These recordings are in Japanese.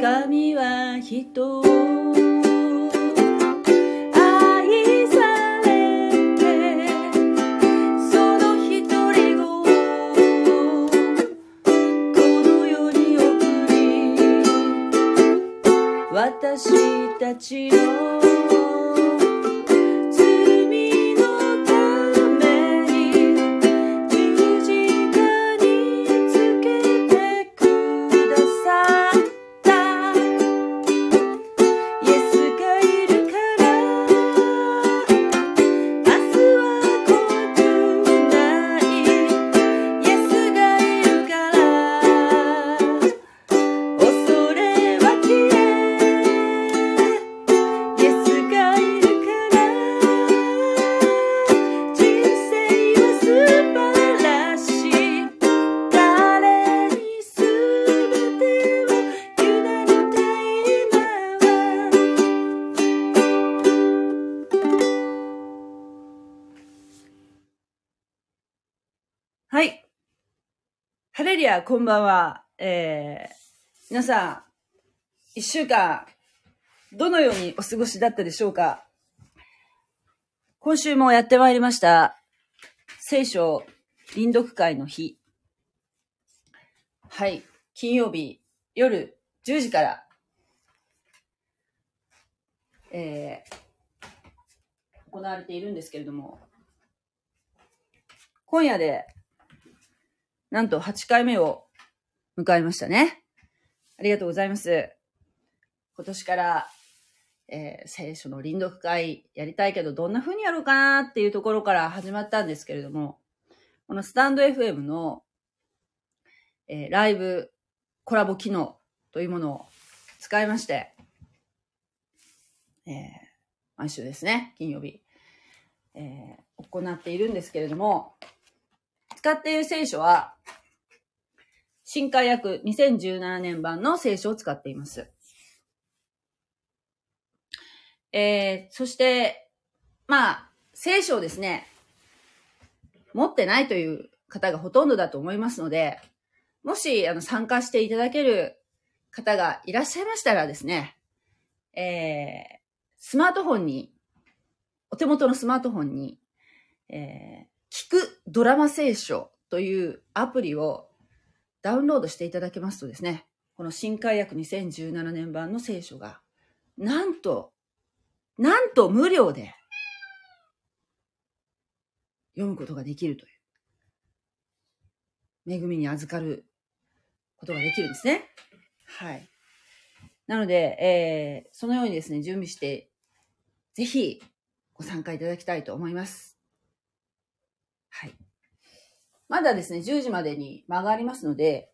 神は人。を愛されてその一人をこの世に送り私たちのこんばんは。えー、皆さん、一週間、どのようにお過ごしだったでしょうか？今週もやってまいりました、聖書臨読会の日。はい。金曜日夜10時から、えー、行われているんですけれども、今夜で、なんと8回目を迎えましたね。ありがとうございます。今年から、えー聖書の臨読会やりたいけど、どんな風にやろうかなっていうところから始まったんですけれども、このスタンド FM の、えーライブコラボ機能というものを使いまして、えー毎週ですね、金曜日、えー行っているんですけれども、使っている聖書は、新海訳2017年版の聖書を使っています。えー、そして、まあ、聖書をですね、持ってないという方がほとんどだと思いますので、もし、あの、参加していただける方がいらっしゃいましたらですね、えー、スマートフォンに、お手元のスマートフォンに、えー、聞くドラマ聖書というアプリをダウンロードしていただけますとですね、この新海訳2017年版の聖書が、なんと、なんと無料で読むことができるという、恵みに預かることができるんですね。はい。なので、えー、そのようにですね、準備して、ぜひご参加いただきたいと思います。はい。まだですね、10時までに間がありますので、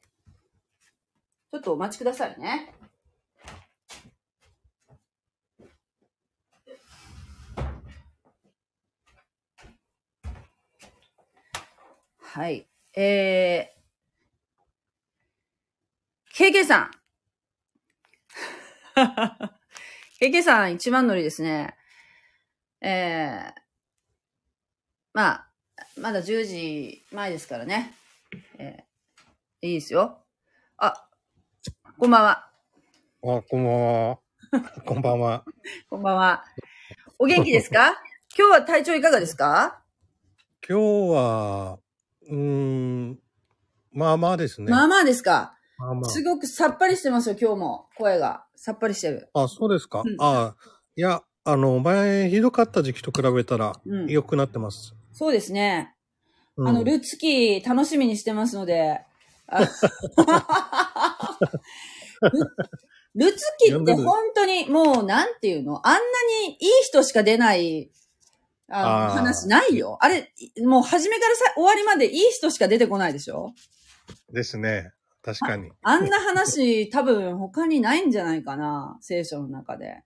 ちょっとお待ちくださいね。はい。えー、KK さん。KK さん一番乗りですね。えー、まあ、まだ10時前ですからね。えー、いいですよ。あ、こんばんは。あ、こんばんは。こんばんは。こんばんは。お元気ですか？今日は体調いかがですか？今日は、うーん、まあまあですね。まあまあですかまあますごくさっぱりしてますよ、今日も。声が。さっぱりしてる。あ。あ、そうですか。うんあいや、あの、前、ひどかった時期と比べたら、うん。良くなってます。そうですね。うんあの、ルツキー楽しみにしてますので。あ ルルツキって本当にもう、なんていうの？あんなにいい人しか出ない、あの話ないよ。あれ、もう初めからさ終わりまでいい人しか出てこないでしょ？ですね。確かに。あんな話多分他にないんじゃないかな、聖書の中で。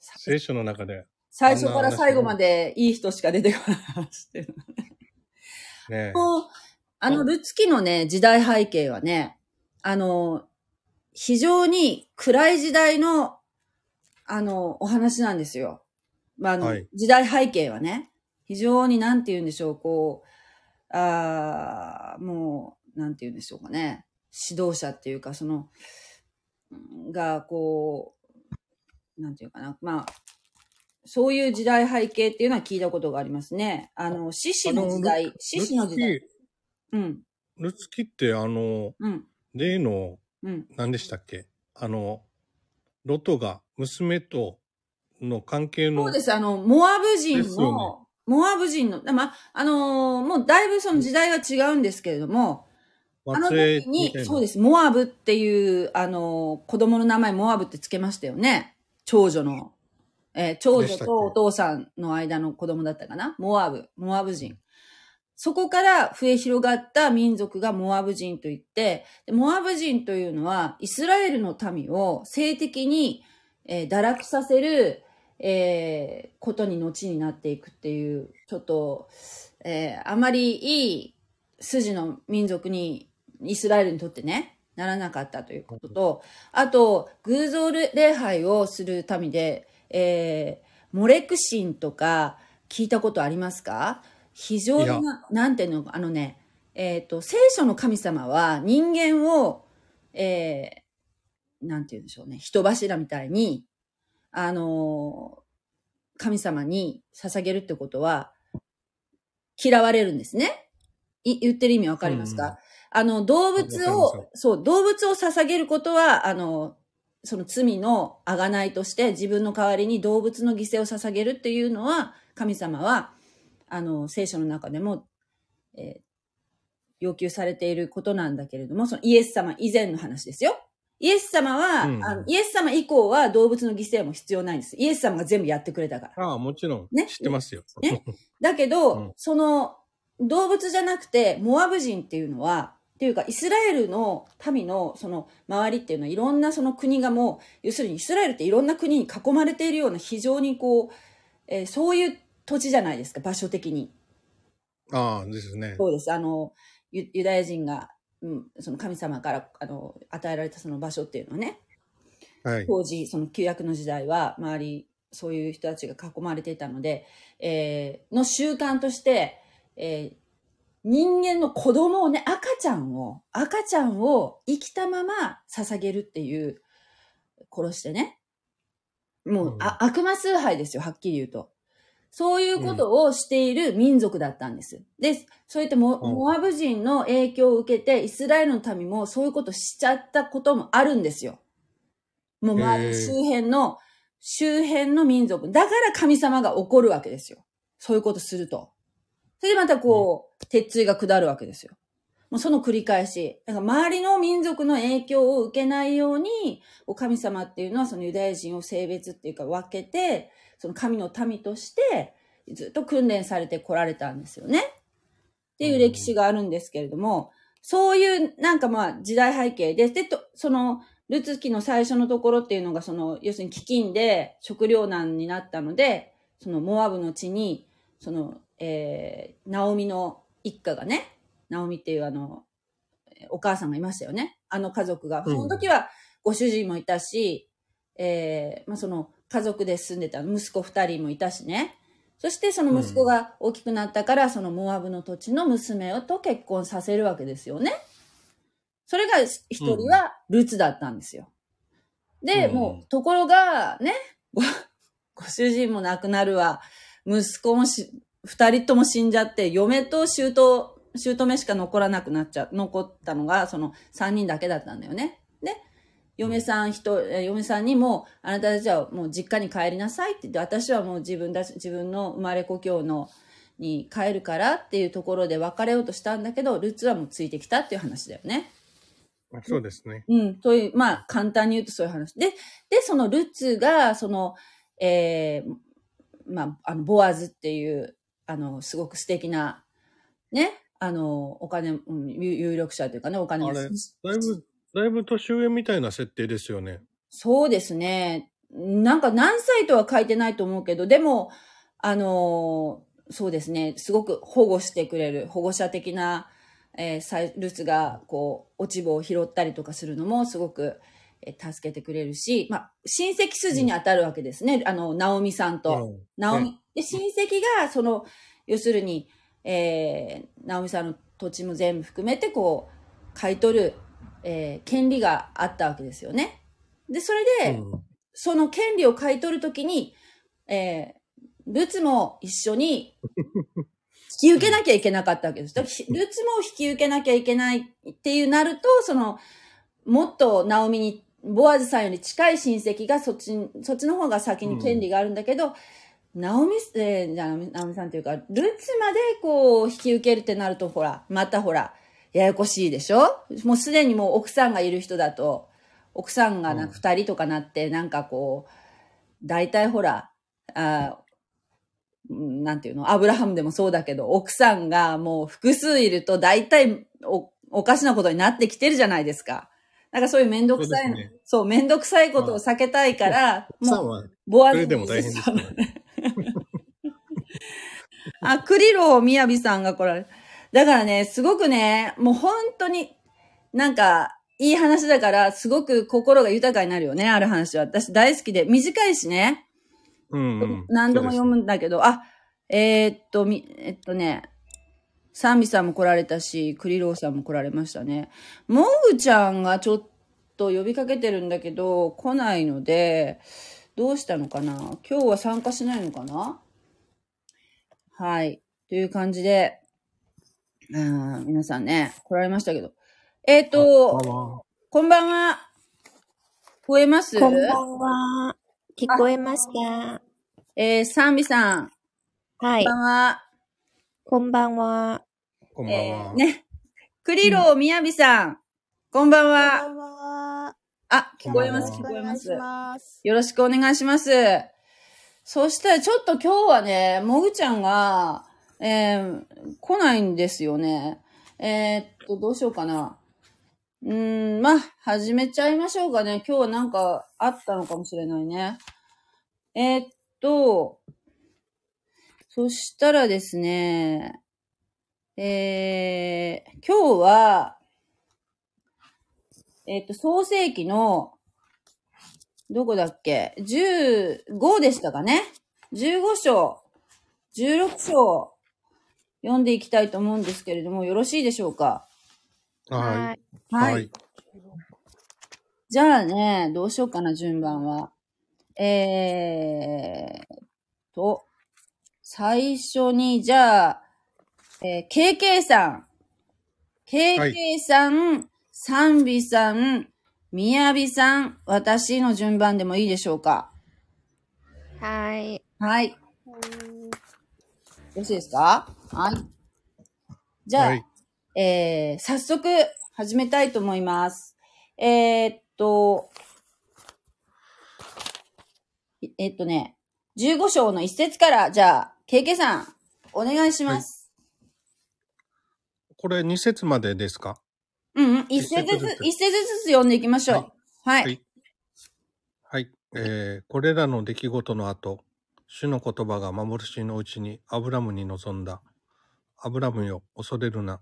聖書の中で、最初から最後までいい人しか出てこない話っていうの。ね。あの、ルツキのね、時代背景はね、あの、非常に暗い時代の、あの、お話なんですよ。まあ、あの、はい時代背景はね、非常になんて言うんでしょう、こう、あーもう、なんて言うんでしょうかね、指導者っていうか、その、うんが、こう、なんていうかな、まあ、そういう時代背景っていうのは聞いたことがありますね。あの、獅子の時代、獅子の時代。うん。ルツキって、あの、うん。例の、うん。何でしたっけ？あの、ロトが娘との関係の、そうです。あの、モアブ人の、モアブ人の、まあ、あのーもうだいぶその時代は違うんですけれども、あの時にそうです。モアブっていう、あのー子供の名前モアブってつけましたよね。長女の。えー長女とお父さんの間の子供だったかな？モアブ。モアブ人。そこから増え広がった民族がモアブ人といって、でモアブ人というのは、イスラエルの民を性的に、えー堕落させる、えーことに後になっていくっていう、ちょっと、えーあまりいい筋の民族に、イスラエルにとってね、ならなかったということと、あと、偶像礼拝をする民で、えーモレクシンとか聞いたことありますか？非常にな、なんていうの、あのね、えっ、と、聖書の神様は人間を、えーなんて言うんでしょうね、人柱みたいに、あのー神様に捧げるってことは、嫌われるんですね。い言ってる意味わかりますか、うん。あの、動物をよ、そう、動物を捧げることは、あの、その罪の贖いとして自分の代わりに動物の犠牲を捧げるっていうのは、神様は、あの、聖書の中でも、えー要求されていることなんだけれども、そのイエス様以前の話ですよ。イエス様は、うんあのイエス様以降は動物の犠牲も必要ないんです。イエス様が全部やってくれたから。ああ、もちろん。ね？知ってますよ。ね？だけど、うんその動物じゃなくて、モアブ人っていうのは、っていうか、イスラエルの民のその周りっていうのは、いろんなその国がもう、要するにイスラエルっていろんな国に囲まれているような非常にこう、えーそういう土地じゃないですか、場所的に。ああ、ですね。そうです。あの、ユユダヤ人が、うん、その神様からあの与えられたその場所っていうのはね、はい。当時、その旧約の時代は、周り、そういう人たちが囲まれていたので、えーの習慣として、えー人間の子供をね、赤ちゃんを、赤ちゃんを生きたまま捧げるっていう、殺してね。もう、うんあ悪魔崇拝ですよ、はっきり言うと。そういうことをしている民族だったんです。で、そういったモ,、うんモアブ人の影響を受けて、イスラエルの民もそういうことしちゃったこともあるんですよ。もう周り周辺の、周辺の民族。だから神様が怒るわけですよ。そういうことすると。それでまたこう、鉄槌が下るわけですよ。もうその繰り返し。だから周りの民族の影響を受けないように、お神様っていうのはそのユダヤ人を性別っていうか分けて、その神の民としてずっと訓練されてこられたんですよね。っていう歴史があるんですけれども、そういうなんかまあ時代背景で、で、とその、ルツキの最初のところっていうのがその、要するに飢饉で食糧難になったので、そのモアブの地に、その、えー、ナオミの一家がね、ナオミっていうあの、お母さんがいましたよね。あの家族が。うんその時はご主人もいたし、えー、まあその家族で住んでた息子二人もいたしね。そしてその息子が大きくなったから、そのモアブの土地の娘をと結婚させるわけですよね。それが一人はルツだったんですよ。で、うんもう、ところが、ね、ご ご主人も亡くなるわ、息子もし、二人とも死んじゃって、嫁と姑、姑しか残らなくなっちゃ、残ったのが、その三人だけだったんだよね。で、嫁さん人、え嫁さんにも、あなたたちはもう実家に帰りなさいって言って、私はもう自分だ自分の生まれ故郷の、に帰るからっていうところで別れようとしたんだけど、ルツはもうついてきたっていう話だよね。そうですね。うん、という、まあ、簡単に言うとそういう話。で、で、そのルツが、その、えーまあ、あの、ボアズっていう、あの、すごく素敵な、ね、あの、お金、うん、有有力者というかね、お金があれだいぶ、だいぶ年上みたいな設定ですよね。そうですね。なんか何歳とは書いてないと思うけど、でも、あのーそうですね、すごく保護してくれる、保護者的な、えーサイルツが、こう、落ち葉を拾ったりとかするのもすごく、えー助けてくれるし、まあ、親戚筋に当たるわけですね。あの、ナオミさんと。うんナオミね。で、親戚が、その、要するに、えー、ナオミさんの土地も全部含めて、こう、買い取る、えー権利があったわけですよね。で、それで、うんその権利を買い取るときに、えー、仏も一緒に引き受けなきゃいけなかったわけです。だからひ仏も引き受けなきゃいけないっていうなると、その、もっとナオミに、ボアズさんより近い親戚がそっちに、そっちの方が先に権利があるんだけど、ナオミ、えー、じゃあ、ナオミさんというか、ルツまでこう、引き受けるってなると、ほら、またほら、ややこしいでしょ？もうすでにもう奥さんがいる人だと、奥さんがなうん二人とかなって、なんかこう、大体ほら、あなんていうの、アブラハムでもそうだけど、奥さんがもう複数いると大体おおかしなことになってきてるじゃないですか。なんかそういうめんどくさいの、そうねそう、めんどくさいことを避けたいから、もう、ボアズそれでも大変ですね。あ、クリローみやびさんが来られる。だからね、すごくね、もう本当に、なんか、いい話だから、すごく心が豊かになるよね、ある話は。私大好きで、短いしね、うんうん。何度も読むんだけど、あ、えーっと、み、えっとね、サンビさんも来られたし、クリローさんも来られましたね。モグちゃんがちょっと呼びかけてるんだけど、来ないので、どうしたのかな？今日は参加しないのかな？はい。という感じで、うん皆さんね、来られましたけど。えーっと、こんばんは。聞こえます？こんばんは。聞こえますか？えー、サンビさん、はいこんば。んは。こんばんは。こんばんえは。ーね。クリローみやびさん、こんばんこんばは。んは。あ、聞こえます、聞こえます。よろしくお願いします。そしたらちょっと今日はね、もぐちゃんが、えー、来ないんですよね。えーっと、どうしようかな。うーん、まあ、始めちゃいましょうかね。今日はなんかあったのかもしれないね。えーっと、そしたらですね、えー、今日は、えっと、創世記の、どこだっけ ?15 でしたかね ?15 章、16章、読んでいきたいと思うんですけれども、よろしいでしょうか？はい。い。はい。はい。じゃあね、どうしようかな、順番は。えーと、最初に、じゃあ、えー、KK さん。KK さん、サンビさん、みやびさん、私の順番でもいいでしょうか？はい。はい。よろしいですか？はい。じゃあ、はい。えー、早速始めたいと思います。えー、っと、いえっとね、15章の一節から、じゃあ、ケイケさん、お願いします。これ2節までですか？うんうん、一節ずつ、一節ずつ一節ずつ読んでいきましょう。はい。はいはい。えー、これらの出来事の後、主の言葉が幻のうちにアブラムに臨んだ。アブラムよ、恐れるな。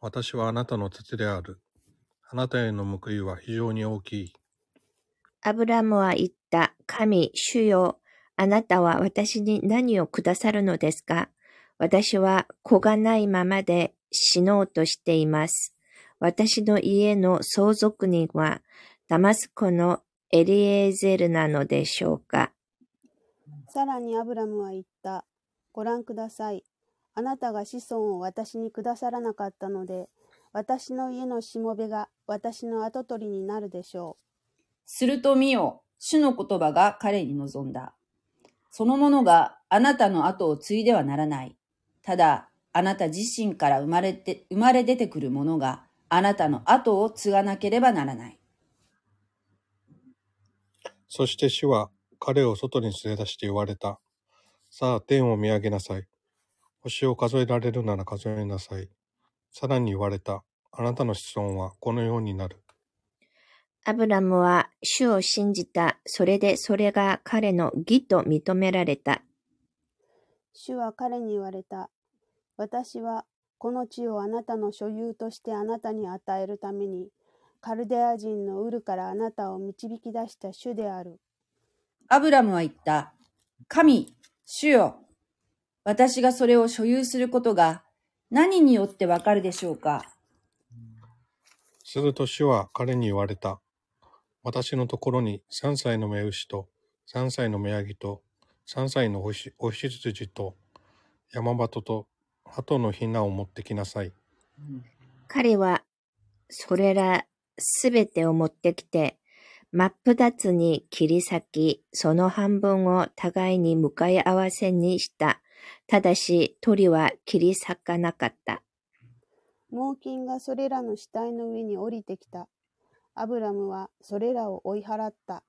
私はあなたの父である。あなたへの報いは非常に大きい。アブラムは言った。神、主よ。あなたは私に何をくださるのですか？私は子がないままで死のうとしています。私の家の相続人はダマスコのエリエーゼルなのでしょうか？さらにアブラムは言った。ご覧ください。あなたが子孫を私にくださらなかったので、私の家のしもべが私の跡取りになるでしょすると見よ、主の言葉が彼に望んだ。その者があなたの後を継いではならない。ただ、あなた自身から生まれて、生まれ出てくる者があなたの後を継がなければならない。そして主は彼を外に連れ出して言われた。さあ、天を見上げなさい。星を数えられるなら数えなさい。さらに言われた。あなたの子孫はこのようになる。アブラムは主を信じた。それでそれが彼の義と認められた。う。主は彼に言われた。私はこの地をあなたの所有としてあなたに与えるために、カルデア人のウルからあなたを導き出した主である。アブラムは言った。神、主よ。私がそれを所有することが何によってわかるでしょうか？すると主は彼に言われた。私のところに3歳の目牛と3歳の目ヤギと3歳のお羊と山鳩と鳩のひなを持ってきなさい。彼はそれらすべてを持ってきて、真っ二つに切り裂き、その半分を互いに向かい合わせにした。ただし鳥は切り裂かなかった。猛禽がそれらの死体の上に降りてきた。アブラムはそれらを追い払った。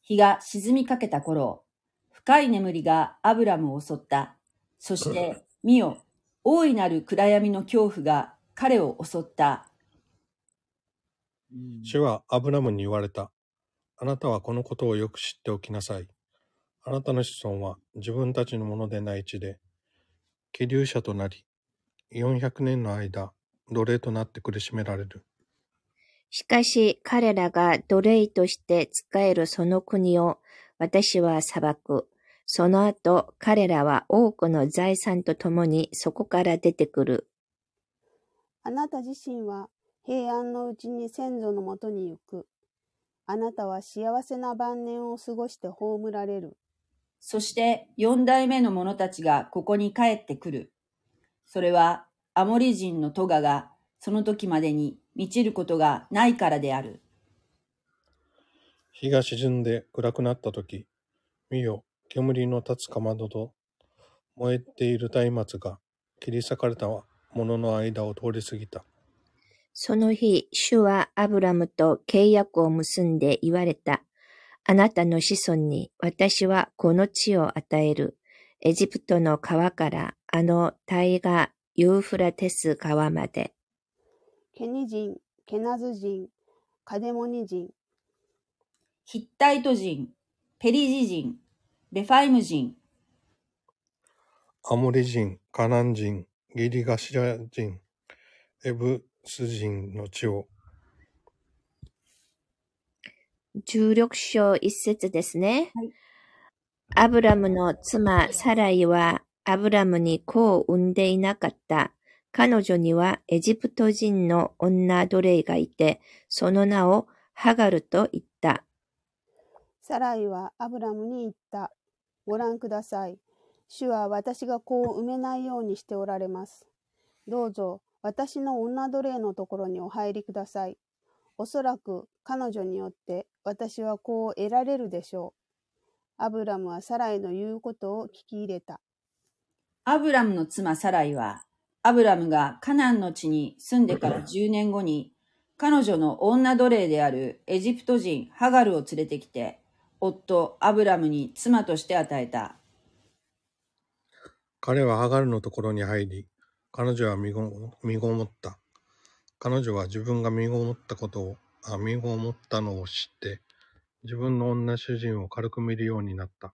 日が沈みかけた頃、深い眠りがアブラムを襲った。そして、見よ、大いなる暗闇の恐怖が彼を襲った。主はアブラムに言われた。あなたはこのことをよく知っておきなさい。あなたの子孫は自分たちのものでない地で、気流者となり、400年の間、奴隷となって苦しめられる。しかし彼らが奴隷として仕えるその国を私は裁く。その後彼らは多くの財産とともにそこから出てくる。あなた自身は平安のうちに先祖のもとに行く。あなたは幸せな晩年を過ごして葬られる。そして四代目の者たちがここに帰ってくる。それはアモリ人のトガがその時までに満ちることがないからである。日が沈んで暗くなったとき、見よ、煙の立つかまどと燃えている松明が切り裂かれたものの間を通り過ぎた。その日、主はアブラムと契約を結んで言われた。あなたの子孫に私はこの地を与える。エジプトの川からあの大河ユーフラテス川まで。ケニ人、ケナズ人、カデモニ人、ヒッタイト人、ペリジ人、レファイム人、アモリ人、カナン人、ギリガシラ人、エブス人の地を、16章一節ですね。はいアブラムの妻サライはアブラムに子を産んでいなかった。彼女にはエジプト人の女奴隷がいて、その名をハガルと言った。サライはアブラムに言った。ご覧ください。主は私が子を産めないようにしておられます。どうぞ私の女奴隷のところにお入りください。おそらく彼女によって私は子を得られるでしょう。アブラムはサライの言うことを聞き入れた。アブラムの妻サライは、アブラムがカナンの地に住んでから 10年後に、彼女の女奴隷であるエジプト人ハガルを連れてきて、夫アブラムに妻として与えた。彼はハガルのところに入り、彼女は身ご身ごもった。彼女は自分が身ごもったことを、あ身ごもったのを知って、自分の女主人を軽く見るようになった。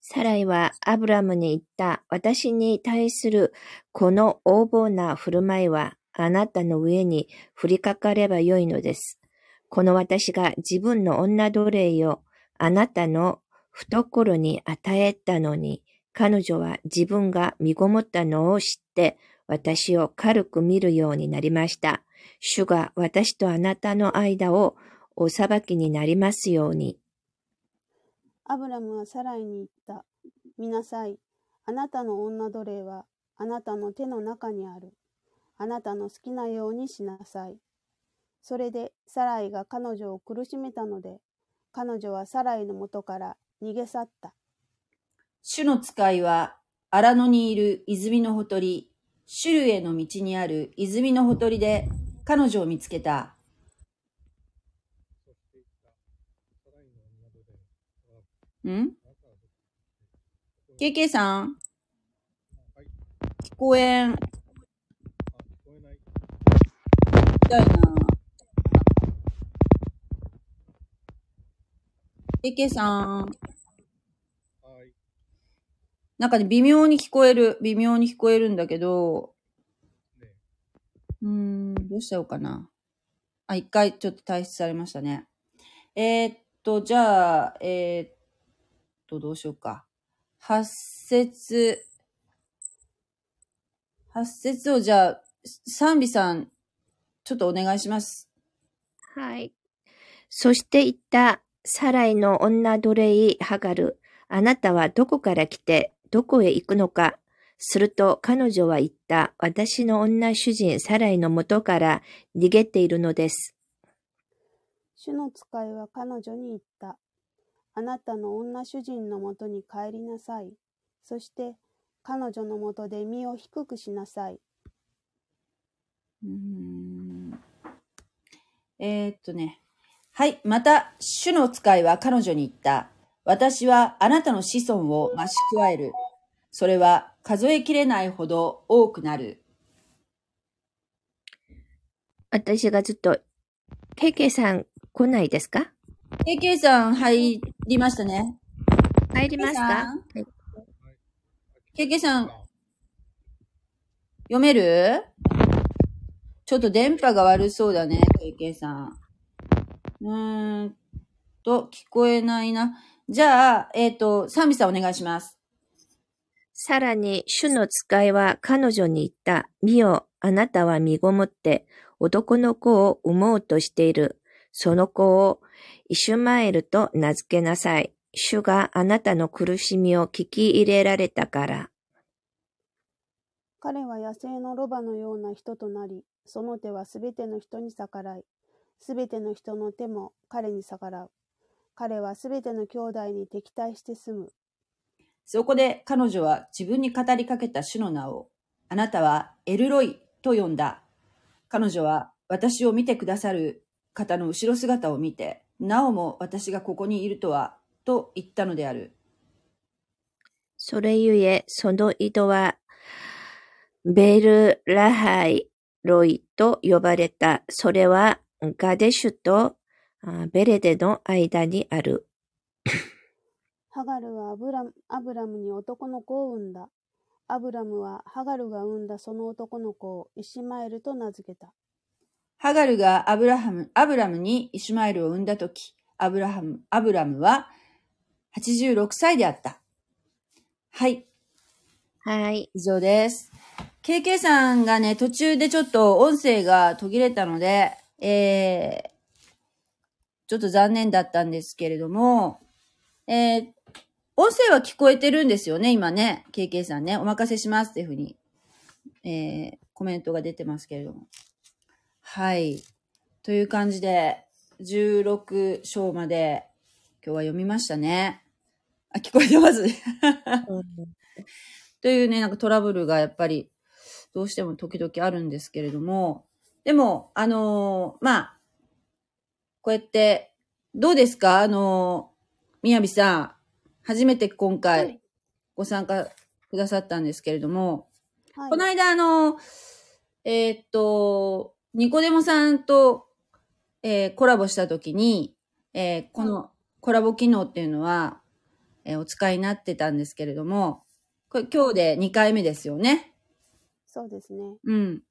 サライはアブラムに言った。私に対するこの横暴な振る舞いはあなたの上に降りかかればよいのです。この私が自分の女奴隷をあなたの懐に与えたのに、彼女は自分が身ごもったのを知って、私を軽く見るようになりました。主が私とあなたの間をお裁きになりますように。アブラムはサライに言った。見なさい。あなたの女奴隷はあなたの手の中にある。あなたの好きなようにしなさい。それでサライが彼女を苦しめたので、彼女はサライの元から逃げ去った。主の使いは、荒野にいる泉のほとり、シュルへの道にある泉のほとりで彼女を見つけた。ん ?KK さん？聞こえん。聞こえない。痛いな。KK さん。はい。なんかね、微妙に聞こえる。微妙に聞こえるんだけど、ねうーん、どうしようかな。あ、一回ちょっと退出されましたね。えーっと、じゃあ、えーっと、どうしようか。八節、八節をじゃあ、賛美さん、ちょっとお願いします。はい。そして言った、サライの女奴隷ハガル、あなたはどこから来て、どこへ行くのか。すると彼女は言った、私の女主人サライの元から逃げているのです。主の使いは彼女に言った。あなたの女主人のもとに帰りなさい。そして彼女のもとで身を低くしなさい。うーんえーっとね。はい。また、主の使いは彼女に言った。私はあなたの子孫を増し加える。それは数えきれないほど多くなる。私がずっと、KK さん来ないですか？KK さん入りましたね。入りますか？KK さん、読める？ちょっと電波が悪そうだね、KK さん。うーんと、聞こえないな。じゃあ、えっ、と、サミさんお願いします。さらに、主の使いは彼女に言った。見よ、あなたは身ごもって、男の子を産もうとしている。その子を、イシュマエルと名付けなさい。主があなたの苦しみを聞き入れられたから。彼は野生のロバのような人となり、その手はすべての人に逆らい、すべての人の手も彼に逆らう。彼はすべての兄弟に敵対して住む。そこで彼女は自分に語りかけた主の名を、あなたはエルロイと呼んだ。彼女は私を見てくださる方の後ろ姿を見て、なおも私がここにいるとは、と言ったのである。それゆえ、その井戸は、ベルラハイロイと呼ばれた。それは、ガデシュとあベレデの間にある。ハガルはアブラムアブラムに男の子を産んだ。アブラムはハガルが産んだその男の子をイシマエルと名付けた。ハガルがアブラハム、アブラムにイシュマエルを産んだとき、アブラハム、アブラムは86歳であった。はい、はい。以上です。KK さんがね、途中でちょっと音声が途切れたので、えー、ちょっと残念だったんですけれども、えー、音声は聞こえてるんですよね、今ね。KK さんね、お任せしますっていうふうに、えー、コメントが出てますけれども。はい。という感じで、16章まで今日は読みましたね。あ、聞こえてますね。というね、なんかトラブルがやっぱりどうしても時々あるんですけれども、でも、あのーまあ、こうやって、どうですか？あのー、みやびさん、初めて今は回いご参加くださったんですけれども、はいこの間あの、えーっと、ニコデモさんと、えーコラボしたときに、えーこのコラボ機能っていうのは、えーお使いになってたんですけれども、これ今日で2回目ですよね。そうですね。うん。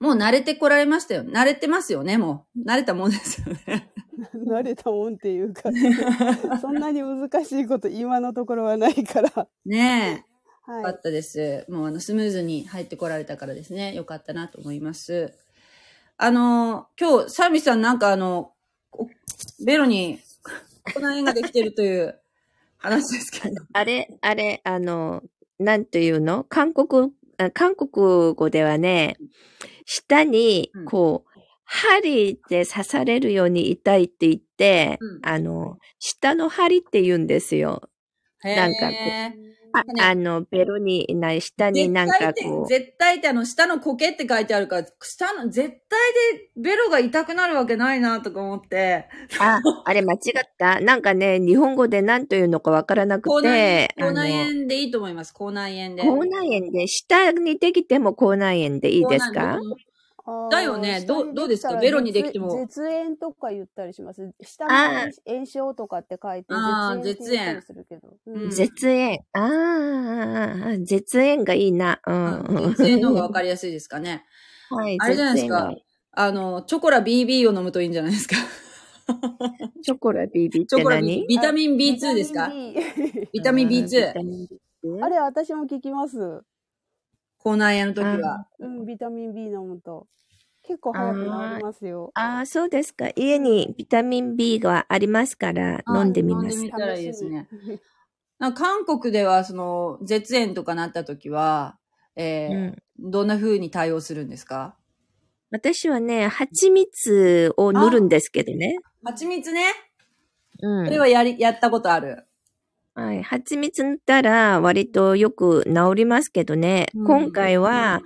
もう慣れてこられましたよ。慣れてますよね、もう。慣れたもんですよね。慣れたもんっていうか、そんなに難しいこと今のところはないから。ねえ。よかはいっ。たです。もうあの、スムーズに入ってこられたからですね。よかったなと思います。あの、今日、サービスさんなんかあの、おベロに、この縁ができてるという話ですけど。あれ、あれ、あの、なんというの？韓国、あ韓国語ではね、舌にうん、こう、針で刺されるように痛いって言って、うんあの、舌の針って言うんですよ。なんかこうあねあの、ベロに、な、下になんかこう、絶対ってあの、下の苔って書いてあるから、下の、絶対でベロが痛くなるわけないなとか思って。あ、あれ間違った？なんかね、日本語で何というのかわからなくて、炎、口内炎でいいと思います。口内炎で。口内炎で、下にできても口内炎でいいですか？だよねどどうですか？ベロにできても絶絶縁とか言ったりします。下あの炎症とかって書いて絶縁絶縁。ああ、絶縁がいいな。うん。うん絶縁の方がわかりやすいですかね。はい、あれじゃないですか。あの、チョコラ BB を飲むといいんじゃないですか？チョコラ BB ってチョコラ BB 何？ビタミン B2 ですか？ビタミン B2 ビタミン B2 あれ、私も聞きます。口内炎の時は。うん、ビタミン B 飲むと。結構早く治りますよ。ああ、そうですか。家にビタミン B がありますから、あ飲んでみます飲んで。みたらいいですね韓国では、その、絶縁とかなった時は、えーうんどんな風に対応するんですか？私はね、蜂蜜を塗るんですけどね。蜂蜜ね。うんそれはやり、やったことある。はい。蜂蜜塗ったら割とよく治りますけどね。うん今回は、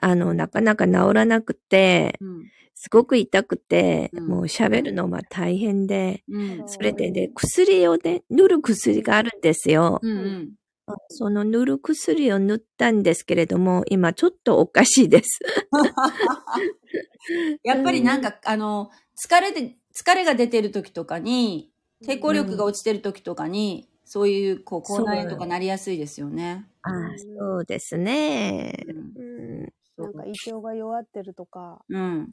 あの、なかなか治らなくて、うん。すごく痛くて、うんもう喋るのが大変で、うん。それでね、薬をね、塗る薬があるんですよ。うんうん。その塗る薬を塗ったんですけれども、今ちょっとおかしいです。やっぱりなんか、あの、疲れで、疲れが出てる時とかに、抵抗力が落ちてる時とかに、そういう、こう、口内炎とかなりやすいですよね。ああ、そうですね。うんうんなんか胃腸が弱ってるとか。うん。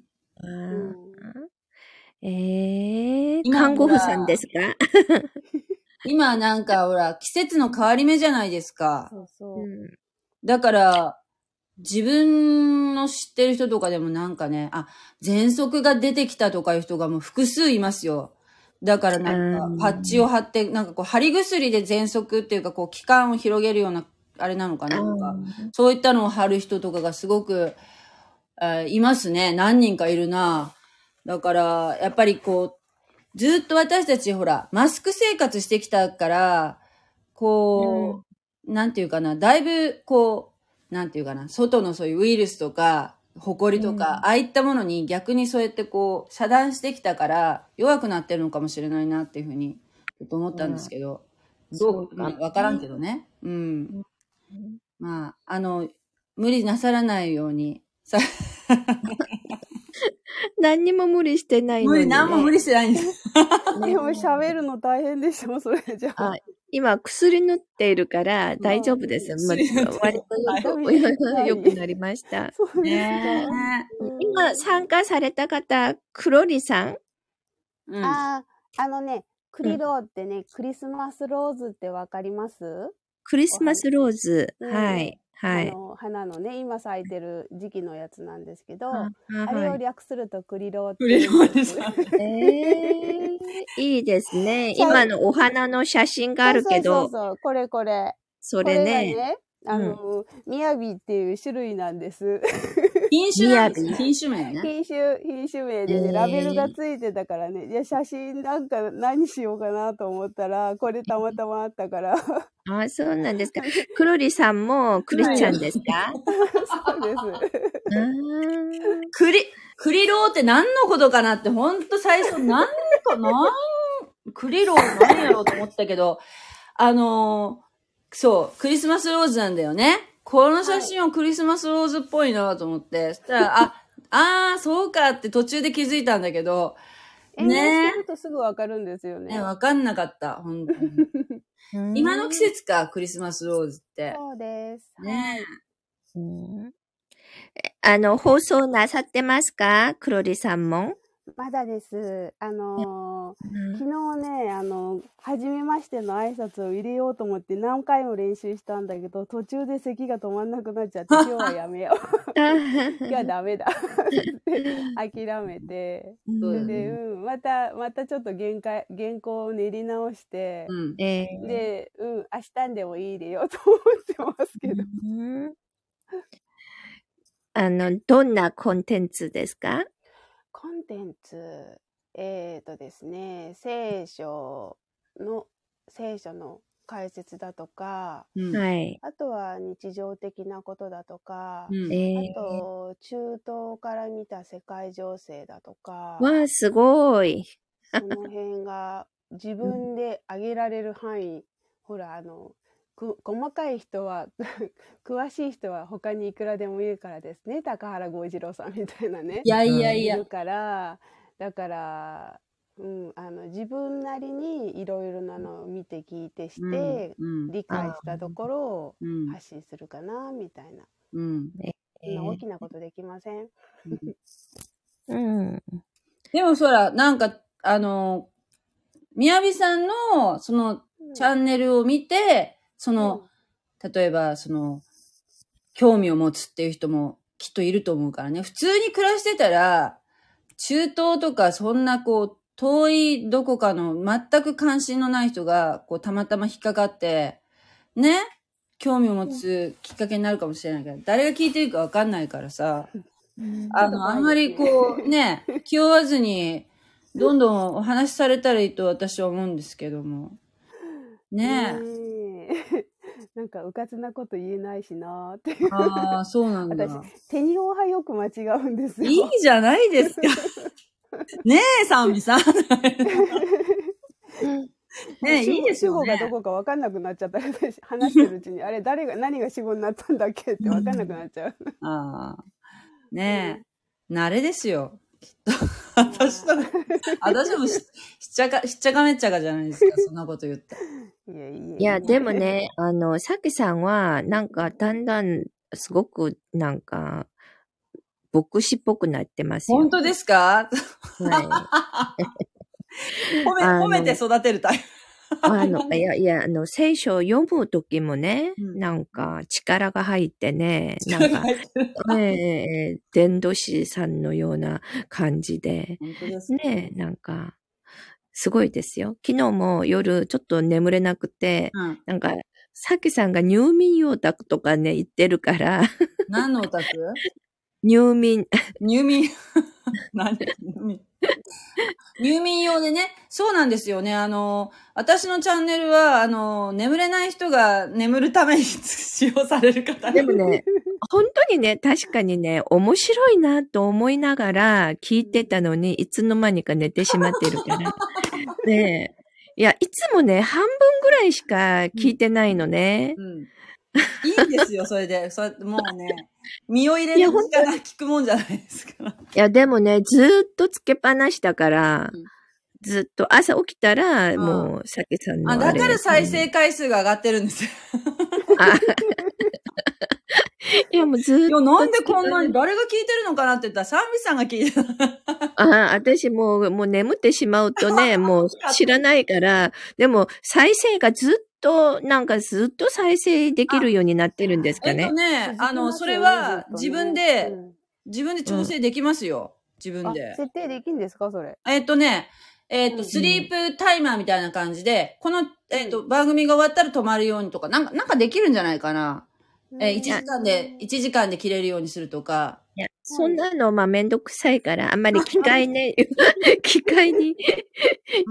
えー、今看護婦さんですか、今なんか、ほら、季節の変わり目じゃないですか。そうそうう。んだから、自分の知ってる人とかでもなんかね、あ、喘息が出てきたとかいう人がもう複数いますよ。だからなんうん。か、パッチを貼って、なんかこう、貼り薬で喘息っていうか、こう、期間を広げるような、あれなのかな？なんか、そういったのを貼る人とかがすごく、えーいますね。何人かいるな。だから、やっぱりこう、ずっと私たちほら、マスク生活してきたから、こう、なんていうかな、だいぶこう、なんていうかな、外のそういうウイルスとか、埃とか、うんああいったものに逆にそうやってこう、遮断してきたから、弱くなってるのかもしれないなっていうふうに、ちょっと思ったんですけど、どそううかまあわからんけどね。うん。うんまあ、あの、無理なさらないように。さ 何にも無理してないのに、ね。無理、何も無理してないんです。でも喋るの大変でしょ、それじゃあ。あ今、薬塗っているから大丈夫です。ま薬塗ってる割とはいよく よくなりました。そうですねか。今、参加された方、クロリさん？うん。ああ、あのね、クリローってね、クリスマスローズってわかります？クリスマスローズ。うんはい。はい。あの花のね、今咲いてる時期のやつなんですけど、ああれをはい略するとクリローってクリローです えー、いいですね。今のお花の写真があるけそうそうど、そうそう、これこれ。そこれがれね、ね、あの、みやびっていう種類なんです。品種なんです品種名ね。品種、品種名でね、えー。ラベルがついてたからね、いや、写真なんか何しようかなと思ったら、これたまたまあったから、そあ、そうなんですか。クロリさんもクリスチャンですか？うです。クリ、クリローって何のことかなって、ほんと最初、何か、なん、クリロー何やろうと思ってたけど、あのーそう、クリスマスローズなんだよね。この写真はクリスマスローズっぽいなと思って、そしたら、あ、あー、そうかって途中で気づいたんだけど、ねしてるとすぐわかるんですよね。ね、わかんなかった、本当に。今の季節か、クリスマスローズって。そうです。ねうんえあの、放送なさってますか？クロリさんも。まだです。あのーうん昨日ね、あの、初めましての挨拶を入れようと思って何回も練習したんだけど、途中で咳が止まんなくなっちゃって、今日はやめよう。今日はダメだ。諦めて。それで、うん、また、またちょっと限界、原稿を練り直して、うん。えーで、うん、明日にでもいい入れようと思ってますけど。うんあの、どんなコンテンツですか？コンテンツ、えっ、とですね、聖書の、聖書の解説だとか、うん。はい。あとは日常的なことだとか、うんえあと、中東から見た世界情勢だとか、ー、わあ、すごい。その辺が自分で上げられる範囲、ほら、あの、く細かい人は、詳しい人は他にいくらでもいるからですね。高原剛次郎さんみたいなね。いやいやいやいる。から、だから、うん、あの自分なりにいろいろなのを見て聞いてして、うん。理解したところをうん。発信するかな、みたいな。うん。そんな大きなことできません？うん。でもそら、なんか、あの、みやびさんの、その、チャンネルを見て、その、例えば、その、興味を持つっていう人もきっといると思うからね。普通に暮らしてたら、中東とかそんなこう、遠いどこかの全く関心のない人が、こう、たまたま引っかかって、ね？興味を持つきっかけになるかもしれないけど、誰が聞いてるかわかんないからさ、あの、あんまりこう、ね、気負わずに、どんどんお話しされたらいいと私は思うんですけども。ねえ。なんかうかつなこと言えないしなーっていう。ああ、そうなんだ。私、手にオはよく間違うんですよ。いいじゃないですか。ねえ、サンミさん。ねえ、いいですよ主語がどね。こか分かんなくなっちゃったら、私話してるうちに、あれ、誰が、何が主語になったんだっけって分かんなくなっちゃう。ああ。ねえ、慣れですよ。きっと。私と、私もししっちゃか、しっちゃかめっちゃかじゃないですか、そんなこと言って。いやでも。ね、あの、さきさんは、なんか、だんだん、すごく、なんか、牧師っぽくなってますよ。本当ですか？は褒め、褒めて育てるタイい。あの、いや、いや、あの、聖書を読むときもね、うんなんか、力が入ってね、プ。なんか、入ってるええ伝道師さんのような感じで、ね、なんか、すごいですよ。昨日も夜ちょっと眠れなくて、うん。なんか、さきさんが入眠オタクとかね、言ってるから、何のオタク入眠、入眠。何？入眠。入眠用でね、そうなんですよね。あの、私のチャンネルは、あの、眠れない人が眠るために使用される方でもね、本当にね、確かにね、面白いなと思いながら聞いてたのに、いつの間にか寝てしまってるから。ねえいや、いつもね、半分ぐらいしか聞いてないのね。うん。いいんですよ、それで。それもうね、身を入れる時間が聞くもんじゃないですから。いや、でもね、ずーっとつけっぱなしだから、うんずっと朝起きたら、んもう、さきさんのあ、あれ。だから再生回数が上がってるんですよ。あ いや、もうずーっいや、と。なんでこんなに、誰が聞いてるのかなって言ったら、サンビさんが聞いてる。あ私もう、もう眠ってしまうとね、もう知らないから、でも再生がずっと、なんかずっと再生できるようになってるんですかねえっと。ね、あの、それは自分で、自分で調整できますよ。自分あで。設定できんですか？それ。えっとね、えっと、うんスリープタイマーみたいな感じで、この、えっと、番組が終わったら止まるようにとか、なんか、なんかできるんじゃないかな。えー、1時間で、1時間で切れるようにするとか。いや、そんなの、まあ、めんどくさいから、あんまり機械ね、機械に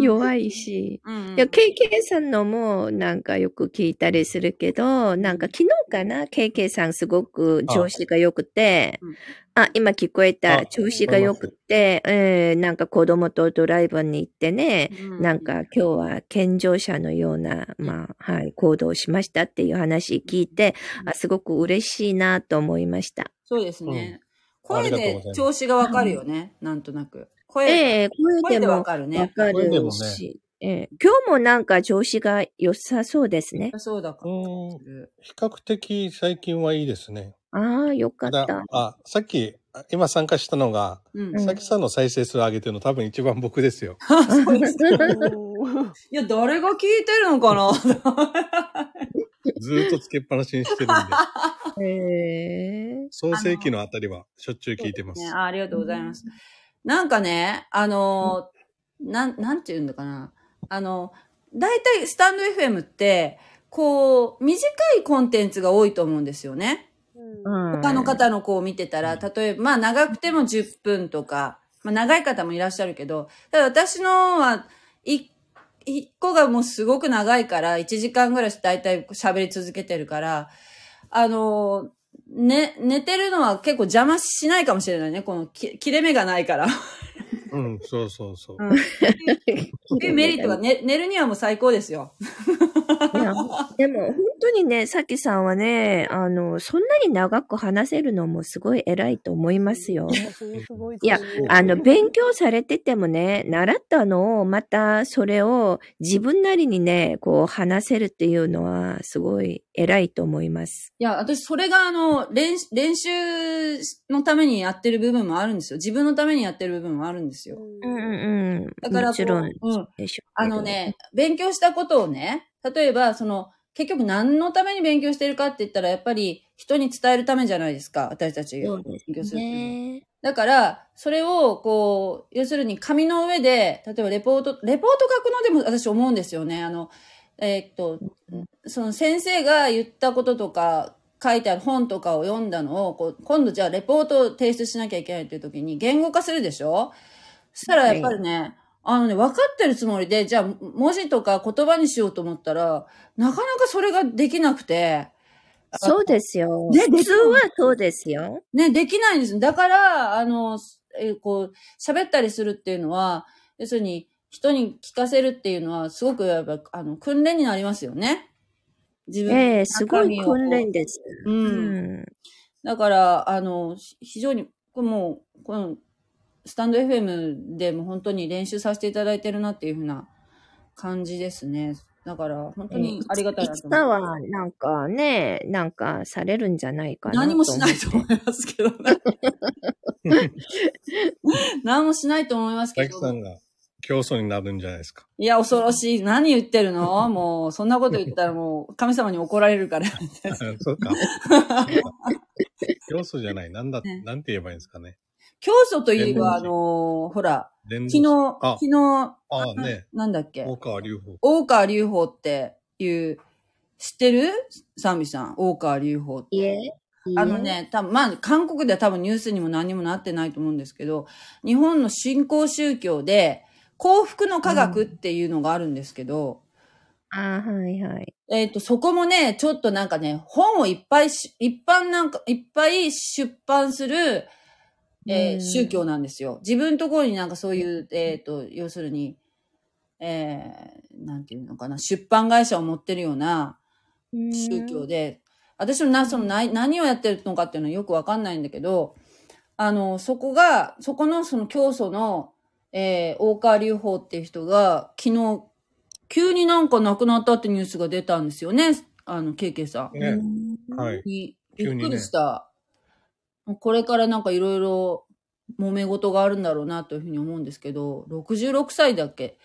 弱いし。うん、KK さんのも、なんかよく聞いたりするけど、なんか昨日かな ?KK さんすごく調子が良くてうん、あ、今聞こえた。あ調子が良くて、えー、なんか子供とドライブに行ってね、うんなんか今日は健常者のような、まあ、はい、行動をしましたっていう話聞いて、あ、すごく嬉しいなと思いました。そうですね。声で調子がわかるよね。なんとなく。声で、ええ声声でわでもわかるね。か声でもねるし、ええ今日もなんか調子が良さそうですね。そうだかうもん。する。比較的最近はいいですね。ああ、よかっただ。あ、さっき、あ今参加したのが、うん。うんさきさんの再生数上げてるの多分一番僕ですよ。そうですかおーいや、誰が聞いてるのかな ずーっとつけっぱなしにしてるんで。へえ創世記のあたりはしょっちゅう聞いてます。ね、あありがとうございます。なんかね、あの、なん、なんて言うんだかな。あの、大体スタンド FM って、こう、短いコンテンツが多いと思うんですよね。うん他の方の子を見てたら、例えば、まあ長くても10分とか、まあ長い方もいらっしゃるけど、ただ私のは、い、一個がもうすごく長いから、1時間ぐらいだいたい喋り続けてるから、あの、ね、寝てるのは結構邪魔しないかもしれないね。このき切れ目がないから。うん、そうそうそう。うん。っていうメリットが、ね、寝るにはもう最高ですよ。いや、でも本当にね、さきさんはね、あの、そんなに長く話せるのもすごい偉いと思いますよ。いいやあの、勉強されててもね、習ったのをまたそれを自分なりにね、こう話せるっていうのはすごい偉いと思います。いや、私、それが、あの、練習、練習のためにやってる部分もあるんですよ。自分のためにやってる部分もあるんですよ。うんうんうん。だからもちろんうんでしょうけどあのね、勉強したことをね、例えば、その、結局何のために勉強してるかって言ったら、やっぱり人に伝えるためじゃないですか、私たちが勉強する。だから、それを、こう、要するに紙の上で、例えばレポート、レポート書くのでも私思うんですよね。あの、えーっと、その先生が言ったこととか、書いてある本とかを読んだのを、こう今度じゃあレポートを提出しなきゃいけないっていう時に言語化するでしょ？そしたらやっぱりね、あのね、分かってるつもりで、じゃあ文字とか言葉にしようと思ったら、なかなかそれができなくて、そうですよ。ね普通はそうですよ。ね、できないんです。だから、あの、えーこう、喋ったりするっていうのは、要するに、人に聞かせるっていうのは、すごくやっぱ、あの、訓練になりますよね。自分ええすごい訓練で。です。う。うんん。だから、あの、ひ非常に、これもう、この、スタンド FM でも本当に練習させていただいてるなっていうふうな感じですね。だから、本当にありがたいいなと思う。つかは、なんかね、なんかされるんじゃないかな何。もしないと思いますけどね。何もしないと思いますけど。さんが競争になるんじゃないですか。いや、恐ろしい。何言ってるの？もう、そんなこと言ったらもう、神様に怒られるから。そうか。競争じゃない。なんだ、ねなんて言えばいいんですかね。教祖といえば、あのーほら、昨日、あ昨日、ああね、なんだっけ？大川隆法。大川隆法っていう、知ってる？サンビさん。大川隆法って。いえ、あの。ね、多分まあ、韓国では多分ニュースにも何にもなってないと思うんですけど、日本の新興宗教で、幸福の科学っていうのがあるんですけど、あはいはい。えっ、と、そこもね、ちょっとなんかね、本をいっぱいし、一般なんか、いっぱい出版する、えーうん宗教なんですよ。自分のところになんかそういう、えっ、と、要するに、えー、なんていうのかな、出版会社を持ってるような宗教で、私もな、その、な何をやってるのかっていうのはよくわかんないんだけど、あの、そこが、そこのその教祖の、えー、大川隆法っていう人が、昨日、急になんか亡くなったってニュースが出たんですよね。あの、ケイケイさん。ね。うんはい。にびっくりした。これからなんかいろいろ揉め事があるんだろうなというふうに思うんですけど、66歳だっけ？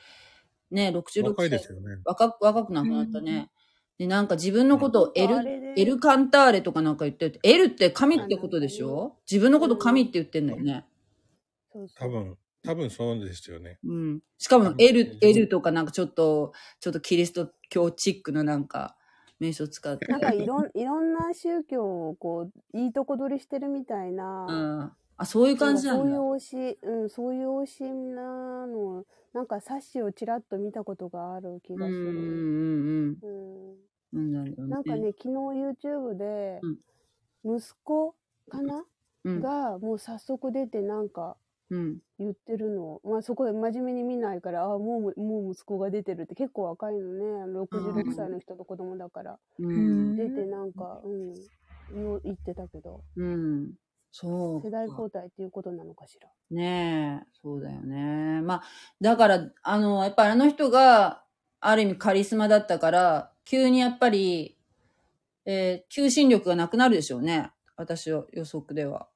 ね、66歳。若いですよね。若く、若くなくなったね。で、なんか自分のことをエル、エルカンターレとかなんか言ってる。エルって神ってことでしょ？自分のこと神って言ってんだよね。多分、多分そうですよね。うん。しかもエル、エルとかなんかちょっと、ちょっとキリスト教チックななんか名称使って。なんかいろん いろんな宗教をこういいとこ取りしてるみたいな、うん。あ、そういう感じなんだ。そういう推し、うん、そういう推しなのをなんか冊子をちらっと見たことがある気がする。うんうんうんうんうん。なんだろうね。なんかね、昨日 YouTube で、息子かな、うん、がもう早速出てなんかうん。言ってるのを、まあそこで真面目に見ないから、あもう、もう息子が出てるって結構若いのね、あの66歳の人と子供だから、うん。出てなんか、うん、言ってたけど、うん。そうか。世代交代っていうことなのかしら。ねえ、そうだよね。まあ、だから、あの、やっぱりあの人が、ある意味カリスマだったから、急にやっぱり、えー求心力がなくなるでしょうね。私は予測では。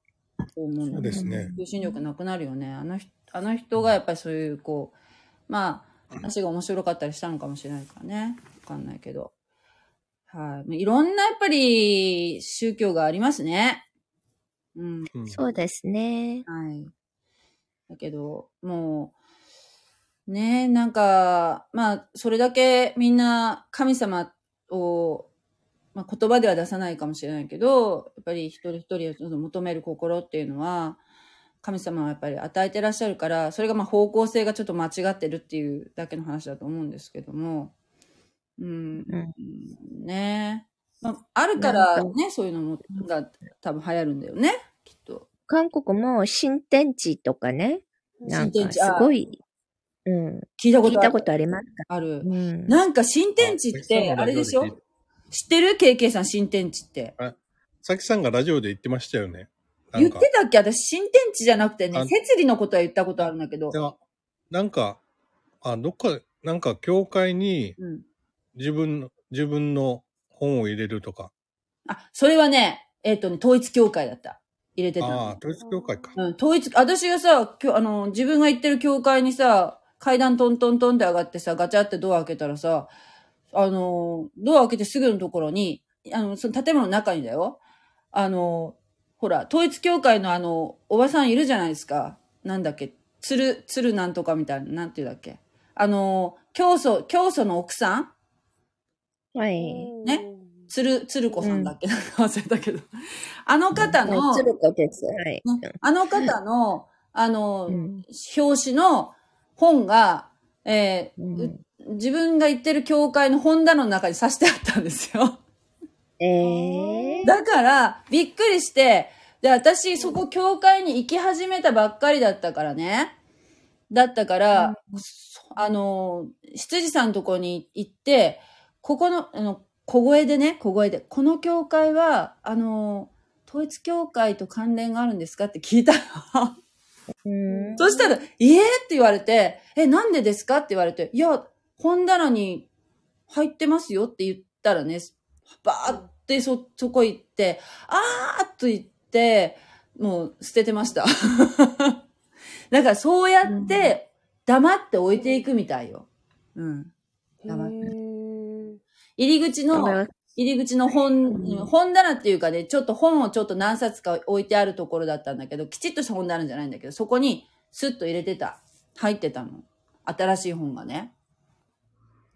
そう思うんだそうですね。求心力なくなるよね。あの人、あの人がやっぱりそういう、こう、まあ、話が面白かったりしたのかもしれないからね。わかんないけど。はい。いろんなやっぱり宗教がありますね。うん。うんそうですね。はい。だけど、もう、ねえ、なんか、まあ、それだけみんな神様を、まあ、言葉では出さないかもしれないけど、やっぱり一人一人を求める心っていうのは、神様はやっぱり与えてらっしゃるから、それがまあ方向性がちょっと間違ってるっていうだけの話だと思うんですけども、うん、ねえ。まあ、あるからね、そういうのも、が多分流行るんだよね、きっと。韓国も新天地とかね、なんかすごい、うん、聞いたことある。聞いたことありますか？ある。うん。なんか新天地って、あれでしょ？知ってる ?KK さん新天地って。さきさんがラジオで言ってましたよね。な言ってたっけ？私新天地じゃなくてねあ、設理のことは言ったことあるんだけどい。や、なんか、あ、どっか、なんか、教会にうん。自分の、自分の本を入れるとか。あ、それはね、えっ、とね、統一教会だった。入れてたの。ああ、統一教会か。うん、統一、私がさ、きょあの、自分が行ってる教会にさ、階段トントントンって上がってさ、ガチャってドア開けたらさ、あの、ドア開けてすぐのところに、あの、その建物の中にだよ。あの、ほら、統一教会のあの、おばさんいるじゃないですか。なんだっけ、つる、つるなんとかみたいな、なんていうんだっけ。あの、教祖、教祖の奥さん？はい。ね？つる、つるこさんだっけ、なんか忘れたけど。あの方の、つるこです。はい。ね？あの方の、あの、うん表紙の本が、えーうんう自分が行ってる教会の本棚の中に刺してあったんですよ。えー、だから、びっくりして、で、私、そこ教会に行き始めたばっかりだったからね。だったから、あの、羊さんのとこに行って、ここの、あの、小声でね、小声で、この教会は、あの、統一教会と関連があるんですかって聞いたの。うんそしたら、いえって言われて、え、なんでですかって言われて、いや、本棚に入ってますよって言ったらね、バーってそ、そこ行って、あーっと言って、もう捨ててました。だからそうやって黙って置いていくみたいよ。うん。黙って入り口の、入り口の本、うん本棚っていうかね、ちょっと本をちょっと何冊か置いてあるところだったんだけど、きちっとした本棚じゃないんだけど、そこにスッと入れてた。入ってたの。新しい本がね。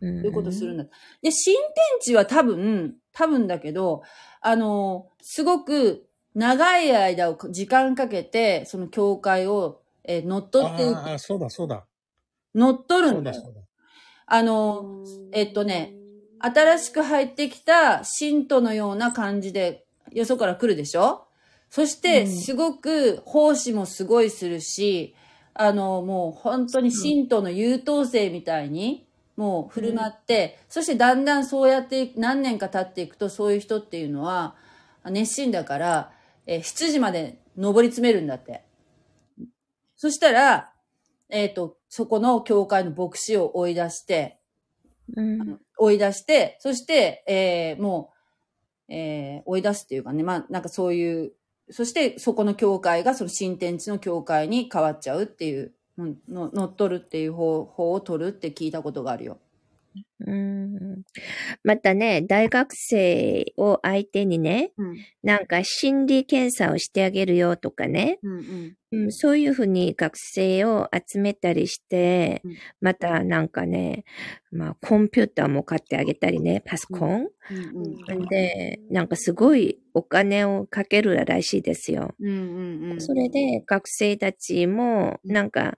いうことするんだ。で、新天地は多分、多分だけど、あの、すごく長い間を、時間かけて、その教会を、えー乗っ取っていく、ああ、そうだそうだ。乗っ取るそうんだ。そうだ。あの、えっとね、新しく入ってきた信徒のような感じで、よそから来るでしょ？そして、うんすごく奉仕もすごいするし、あの、もう本当に信徒の優等生みたいに、もう振る舞って、そしてだんだんそうやって何年か経っていくと、そういう人っていうのは、熱心だから、えー7時まで登り詰めるんだって。そしたら、えっ、と、そこの教会の牧師を追い出して、うん追い出して、そして、えーもう、えー追い出すっていうかね、まあ、なんかそういう、そしてそこの教会がその新天地の教会に変わっちゃうっていう、うんの乗っ取るっていう方法を取るって聞いたことがあるよ。うんまたね、大学生を相手にね、うん。なんか心理検査をしてあげるよとかね、うんうん。うん、そういうふうに学生を集めたりして、うんまたなんかね、まあコンピューターも買ってあげたりね、パソコン。うんうん。で、なんかすごいお金をかけるらしいですよ。うん。それで学生たちもなんか、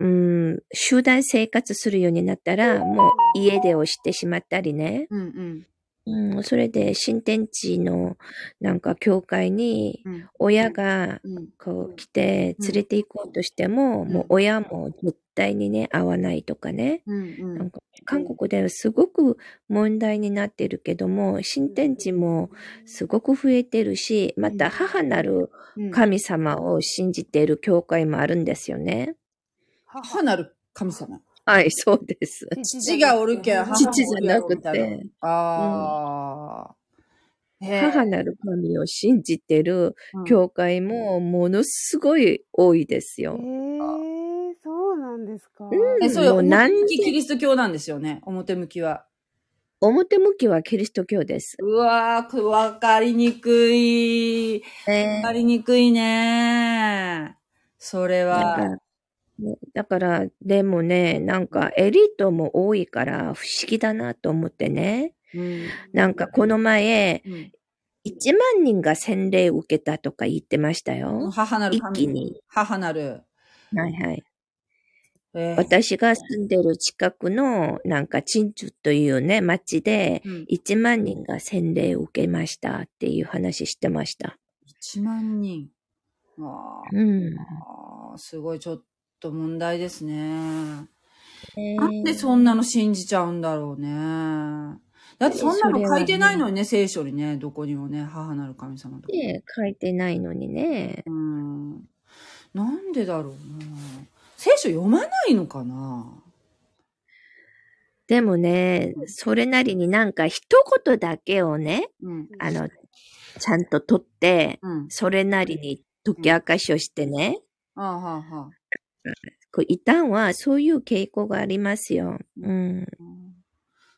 うん、集団生活するようになったら、もう家出をしてしまったりね。うんうん。うん、それで新天地のなんか教会にうん親がうん。こう来て連れて行こうとしても、んもう親も絶対にね、会わないとかね。なんか韓国ではすごく問題になってるけども、新天地もすごく増えてるし、また母なるうん神様を信じている教会もあるんですよね。母なる神様。はい、そうです。父がおるけん、母父じゃなくてああ。へえ母なる神を信じてるうん教会もものすごい多いですえよ。ー、そうなんですか。うんえ、そうよ。もう何表向きキリスト教なんですよね。表向きは。表向きはキリスト教です。うわー、わかりにくい。わかりにくいね。それなんは。だから、でもね、なんかエリートも多いから不思議だなと思ってね。うんなんかこの前、うん1万人が洗礼を受けたとか言ってましたよ。母なる神。一気に。母なる。はいはい。えー私が住んでる近くの、なんか、チンチュというね、町で、うん1万人が洗礼を受けましたっていう話してました。1万人。あーうん。すごいちょっと問題ですね。えなんでそんなの信じちゃうんだろうね。だってそんなの書いてないのにね、聖書にね、どこにもね、母なる神様とか。で書いてないのにね。うん。なんでだろうな。聖書読まないのかなでもね、それなりになんか一言だけをね、うん。あの、ちゃんと取って、うん。それなりに解き明かしをしてね、ああ、はあ、はあ。こう一旦はそういう傾向がありますよ。うん。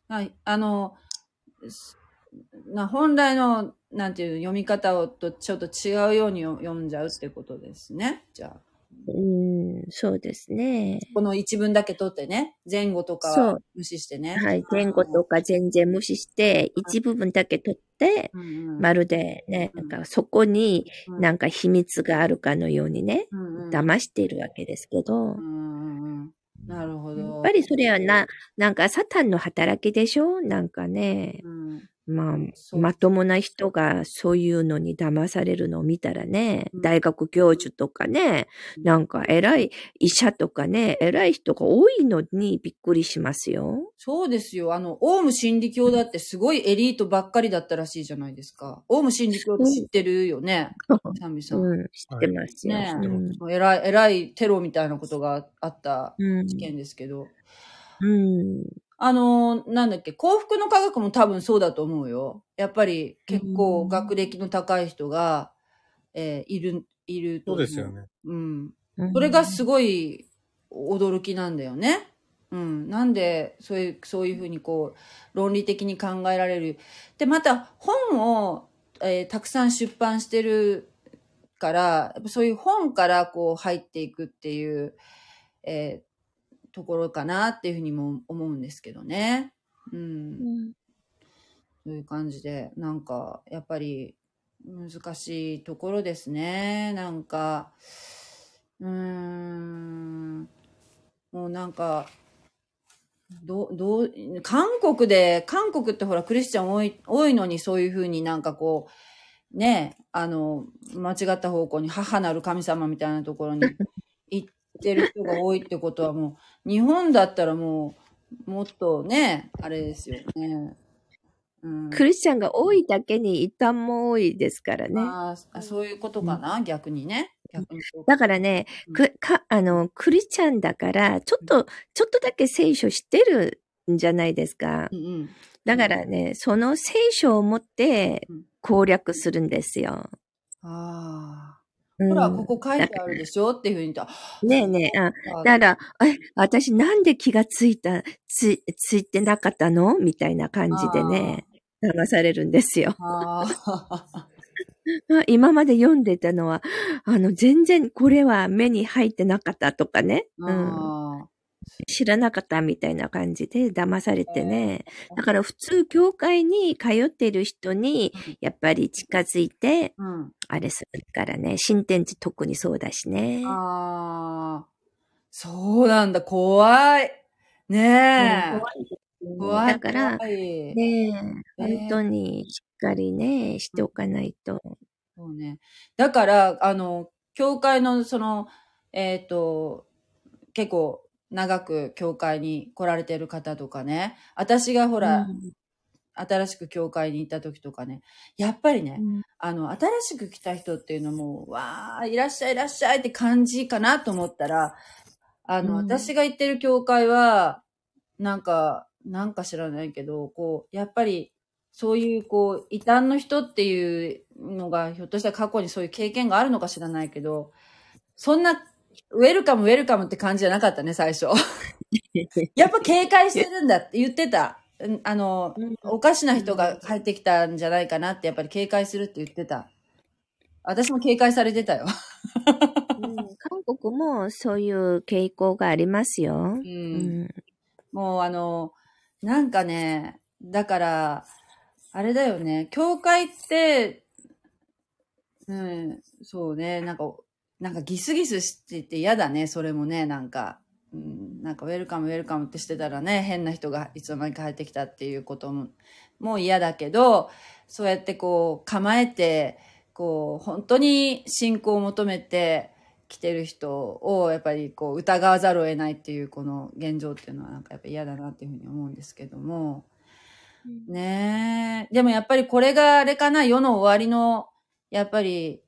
はい、あの、な本来の、なんていう、読み方をとちょっと違うように読んじゃうってことですね。じゃあ。うん、そうですね。この一文だけ取ってね、前後とか無視してね。はい。前後とか全然無視して、一部分だけ取って、うんうん。まるでね、うん。なんかそこにうん。なんか秘密があるかのようにね、うんうん。騙しているわけですけど。う、んうんうん。なるほど。やっぱりそれはな、なんかサタンの働きでしょ？なんかね、うんまあ、まともな人がそういうのに騙されるのを見たらね、うん大学教授とかね、うんなんか偉い医者とかね、偉い人が多いのにびっくりしますよ。そうですよ。あの、オウム真理教だってすごいエリートばっかりだったらしいじゃないですか。オウム真理教って知ってるよね？サンビさん。うん、知ってますよ。ねえうん偉い、偉いテロみたいなことがあったうん事件ですけど。うんあの、なんだっけ、幸福の科学も多分そうだと思うよ。やっぱり結構学歴の高い人が、えーいる、いるとそう。ですよね。うん。うんそれがすごい驚きなんだよね。うん。なんで、そういう、そういうふうにこう、論理的に考えられる。で、また、本を、えーたくさん出版してるから、やっぱそういう本からこう入っていくっていう、えーところかなっていうふうにも思うんですけどね。うん。うんそういう感じで、なんか、やっぱり難しいところですね。なんか、うーん、もうなんか、どう、どう、韓国で、韓国ってほらクリスチャン多い、多いのにそういうふうになんかこう、ね、あの、間違った方向に母なる神様みたいなところに行ってる人が多いってことはもう、日本だったらもう、もっとね、あれですよね。うん、クリスチャンが多いだけに異端も多いですからね。あそういうことかな、逆にね。逆にだからね、うんくかあのクリスチャンだから、ちょっと、ちょっとだけ聖書知ってるんじゃないですかう。んうん。だからね、その聖書を持ってうん攻略するんですよ。ああ。うん。ほら、ここ書いてあるでしょっていうふうに言った。ねえねえ、ああだから、え、私なんで気がついた、つ、ついてなかったの？みたいな感じでね、騙されるんですよ。今まで読んでたのは、あの、全然これは目に入ってなかったとかね、うん、あ知らなかったみたいな感じで騙されてね。だから普通、教会に通っている人にうん、やっぱり近づいて。あれするからね、新天地特にそうだしね。ああ。そうなんだ、怖い。ねえ。うん怖い怖い。だから、ねえ、ね本当にしっかりね、しておかないと。そうね。だから、あの、教会の、その、えっ、と、結構長く教会に来られてる方とかね、私がほら、新しく教会に行った時とかね、やっぱりね、うん。あの、新しく来た人っていうのも、わー、いらっしゃいいらっしゃいって感じかなと思ったら、あの、うん。私が行ってる教会は、なんか、なんか知らないけど、こう、やっぱり、そういう、こう、異端の人っていうのが、ひょっとしたら過去にそういう経験があるのか知らないけど、そんな、ウェルカム、ウェルカムって感じじゃなかったね、最初。やっぱ警戒してるんだって言ってた。うんあの、おかしな人が入ってきたんじゃないかなって、やっぱり警戒するって言ってた。私も警戒されてたよ。うん韓国もそういう傾向がありますよ。う。うんんもうあの、なんかね、だから、あれだよね、教会って、うん、そうね、なんか、なんかギスギスしてて嫌だね、それもね、なんか。うん、なんかウェルカムウェルカムってしてたらね、変な人がいつの間にか入ってきたっていうことも、もう嫌だけど、そうやってこう構えて、こう本当に信仰を求めて来てる人をやっぱりこう疑わざるを得ないっていうこの現状っていうのはなんかやっぱ嫌だなっていうふうに思うんですけども。ねえ。でもやっぱりこれがあれかな、世の終わりの、やっぱり、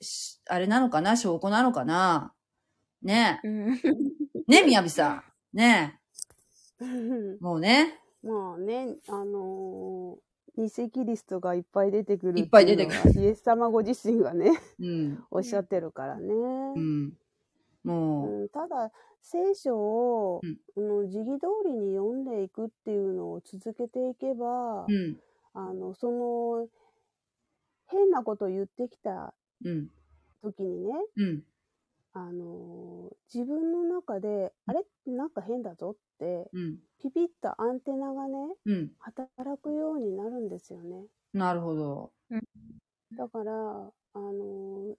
しあれなのかな、証拠なのかな？ねうんえ。ねえ、みやびさん。ねえ。もうね。まあね、あのー偽キリストがいっぱい出てくるいっぱい出てくるイエス様ご自身がね、うん。おっしゃってるからね。うん。もうんただ、聖書を、うん時期通りに読んでいくっていうのを続けていけば、う、うん。あのその変なこと言ってきたうん。時にね、うん。あのー自分の中で、あれなんか変だぞって、うん。ピピッとアンテナがね、うん。働くようになるんですよね。なるほど。だから、あのー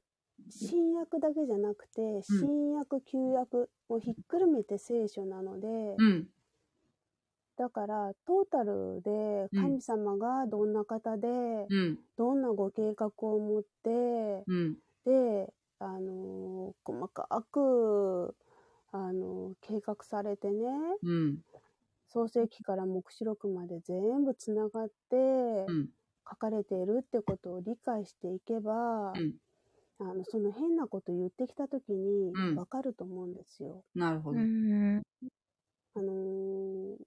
新約だけじゃなくて、新約、旧約をひっくるめて聖書なので、うん。だから、トータルでうん神様がどんな方で、うん。どんなご計画を持って、うん。で、あのー細かく、あのー計画されてね、うん。創世記から黙示録まで全部つながってうん。書かれているってことを理解していけば、うん。あのその変なこと言ってきた時にうん分かると思うんですよ。なるほど。うん。あのー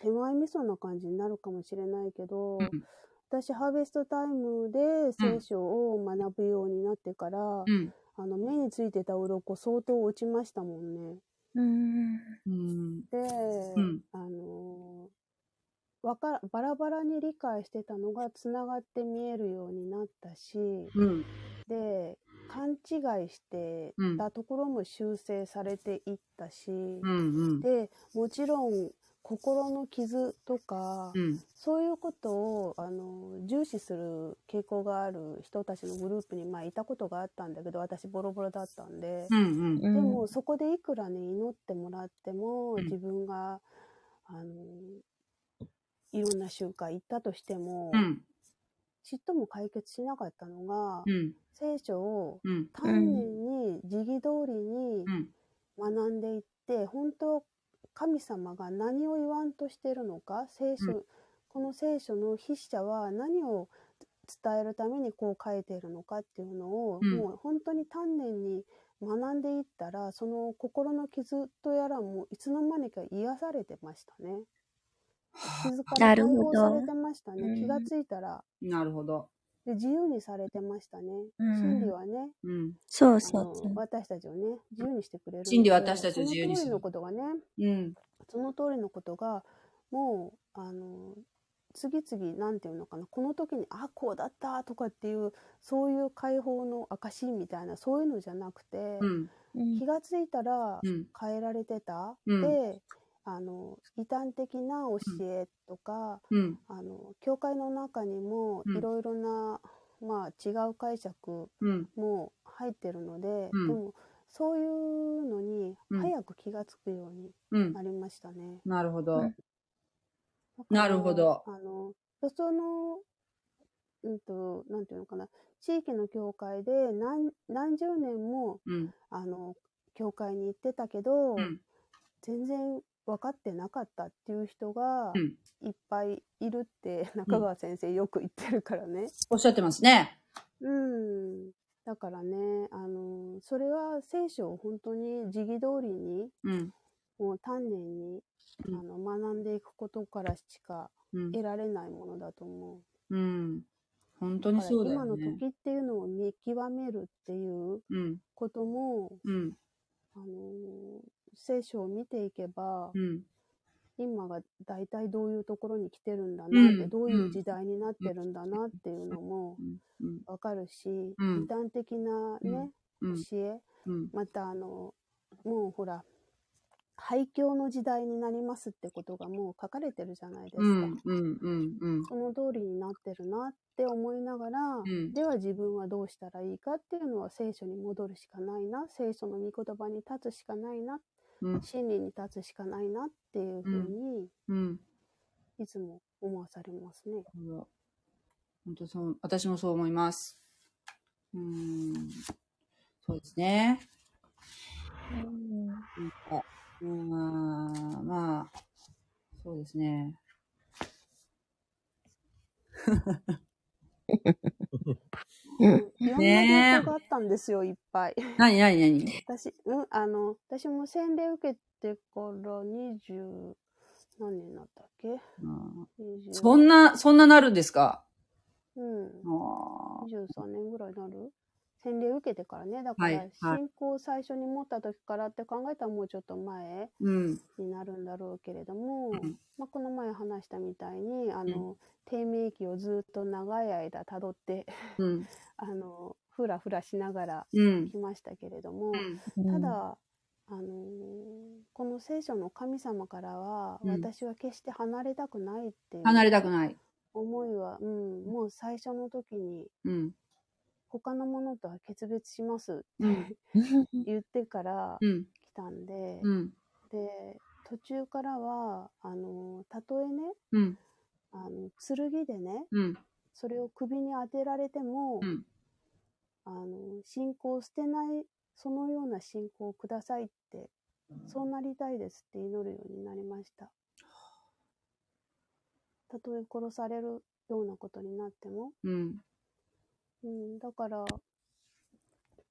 手前味噌な感じになるかもしれないけど、うん私ハーベストタイムで聖書を学ぶようになってから、うん。あの目についてた鱗相当落ちましたもんね。うん。うん。で、うんあのーわかバラバラに理解してたのがつながって見えるようになったし、うん。で勘違いしてうんたところも修正されていったし、うん。うん。でもちろん心の傷とか、うん。そういうことをあの重視する傾向がある人たちのグループに、まあ、いたことがあったんだけど私ボロボロだったんで、うん。うん。でもそこでいくらね祈ってもらっても、うん自分があのいろんな集会行ったとしても、うん。ちっとも解決しなかったのが、うん。聖書をうん。丹念に時期通りにうん。学んでいって、本当神様が何を言わんとしてるのか聖書、うんこの聖書の筆者は何を伝えるためにこう書いているのかっていうのを、うんもう本当に丹念に学んでいったらその心の傷とやらもいつの間にか癒されてましたね。傷から解なるほど放されてましたね。うん気がついたらなるほど。で自由にされてましたね。うん真理はね、うん。そうそう。私たちをね自由にしてくれる真理は私たちを自由にするその通りのことがねうん。その通りのことがもうあの次々なんていうのかなこの時にあこうだったとかっていうそういう解放の証みたいなそういうのじゃなくて、うん。気がついたらうん。変えられてた、うんであの異端的な教えとか、うん。あの教会の中にもうんいろいろな、まあ、違う解釈うん。も入ってるので、うんでもそういうのにうん早く気がつくようにうん。なりましたね。なるほど。なるほどあのその、うんと、なんていうのかな、地域の教会で何何十年もうん。あの教会に行ってたけど、うん。全然分かってなかったっていう人がうん。いっぱいいるって中川先生よく言ってるからね。おっしゃってますね。うん。だからね、あの、それは聖書を本当に時期通りに、うん。もう丹念に、うんあの学んでいくことからしかうん。得られないものだと思う。うん。本当にそうだ今の。時っていうのを見極めるっていううん。ことも、うん。あの聖書を見ていけば、うん。今が大体どういうところに来てるんだなって、うんどういう時代になってるんだなっていうのもうん。わかるし、うん異端的なね、うん。教え、うん。またあのもうほら廃墟の時代になりますってことがもう書かれてるじゃないですか。その通りになってるなって思いながら、んでは自分はどうしたらいいかっていうのは聖書に戻るしかないな聖書の御言葉に立つしかないなうん。真理に立つしかないなっていうふうにうん。いつも思わされますね。本当そう、私もそう思います。うん。そうですね。うんなんか、うーん、まあ、そうですね。うん。いろんねえがあったんですよいっぱい。何 何何？私、うん、あの、私も洗礼受けてから20何年になったっけ？うん。20そんな、そんななるんですか？うん。あー。23年ぐらいになる？洗礼を受けてからね。だから信仰を最初に持った時からって考えたらもうちょっと前うん。になるんだろうけれども、うんまあ、この前話したみたいに、あの、低迷期をずっと長い間たどって、うん。あの、ふらふらしながらうん。来ましたけれども、うん。ただ、あのーこの聖書の神様からは、うん私は決して離れたくないっていう離れたくない。思いは、うん、もう最初の時にうん。他のものとは決別しますってうん。言ってからうん。来たんで、うん。で途中からはあのたとえねうん。あの剣でねうん。それを首に当てられても、うん。あの信仰を捨てないそのような信仰をくださいってそうなりたいですって祈るようになりましたたとえ殺されるようなことになっても、うん。うん、だから、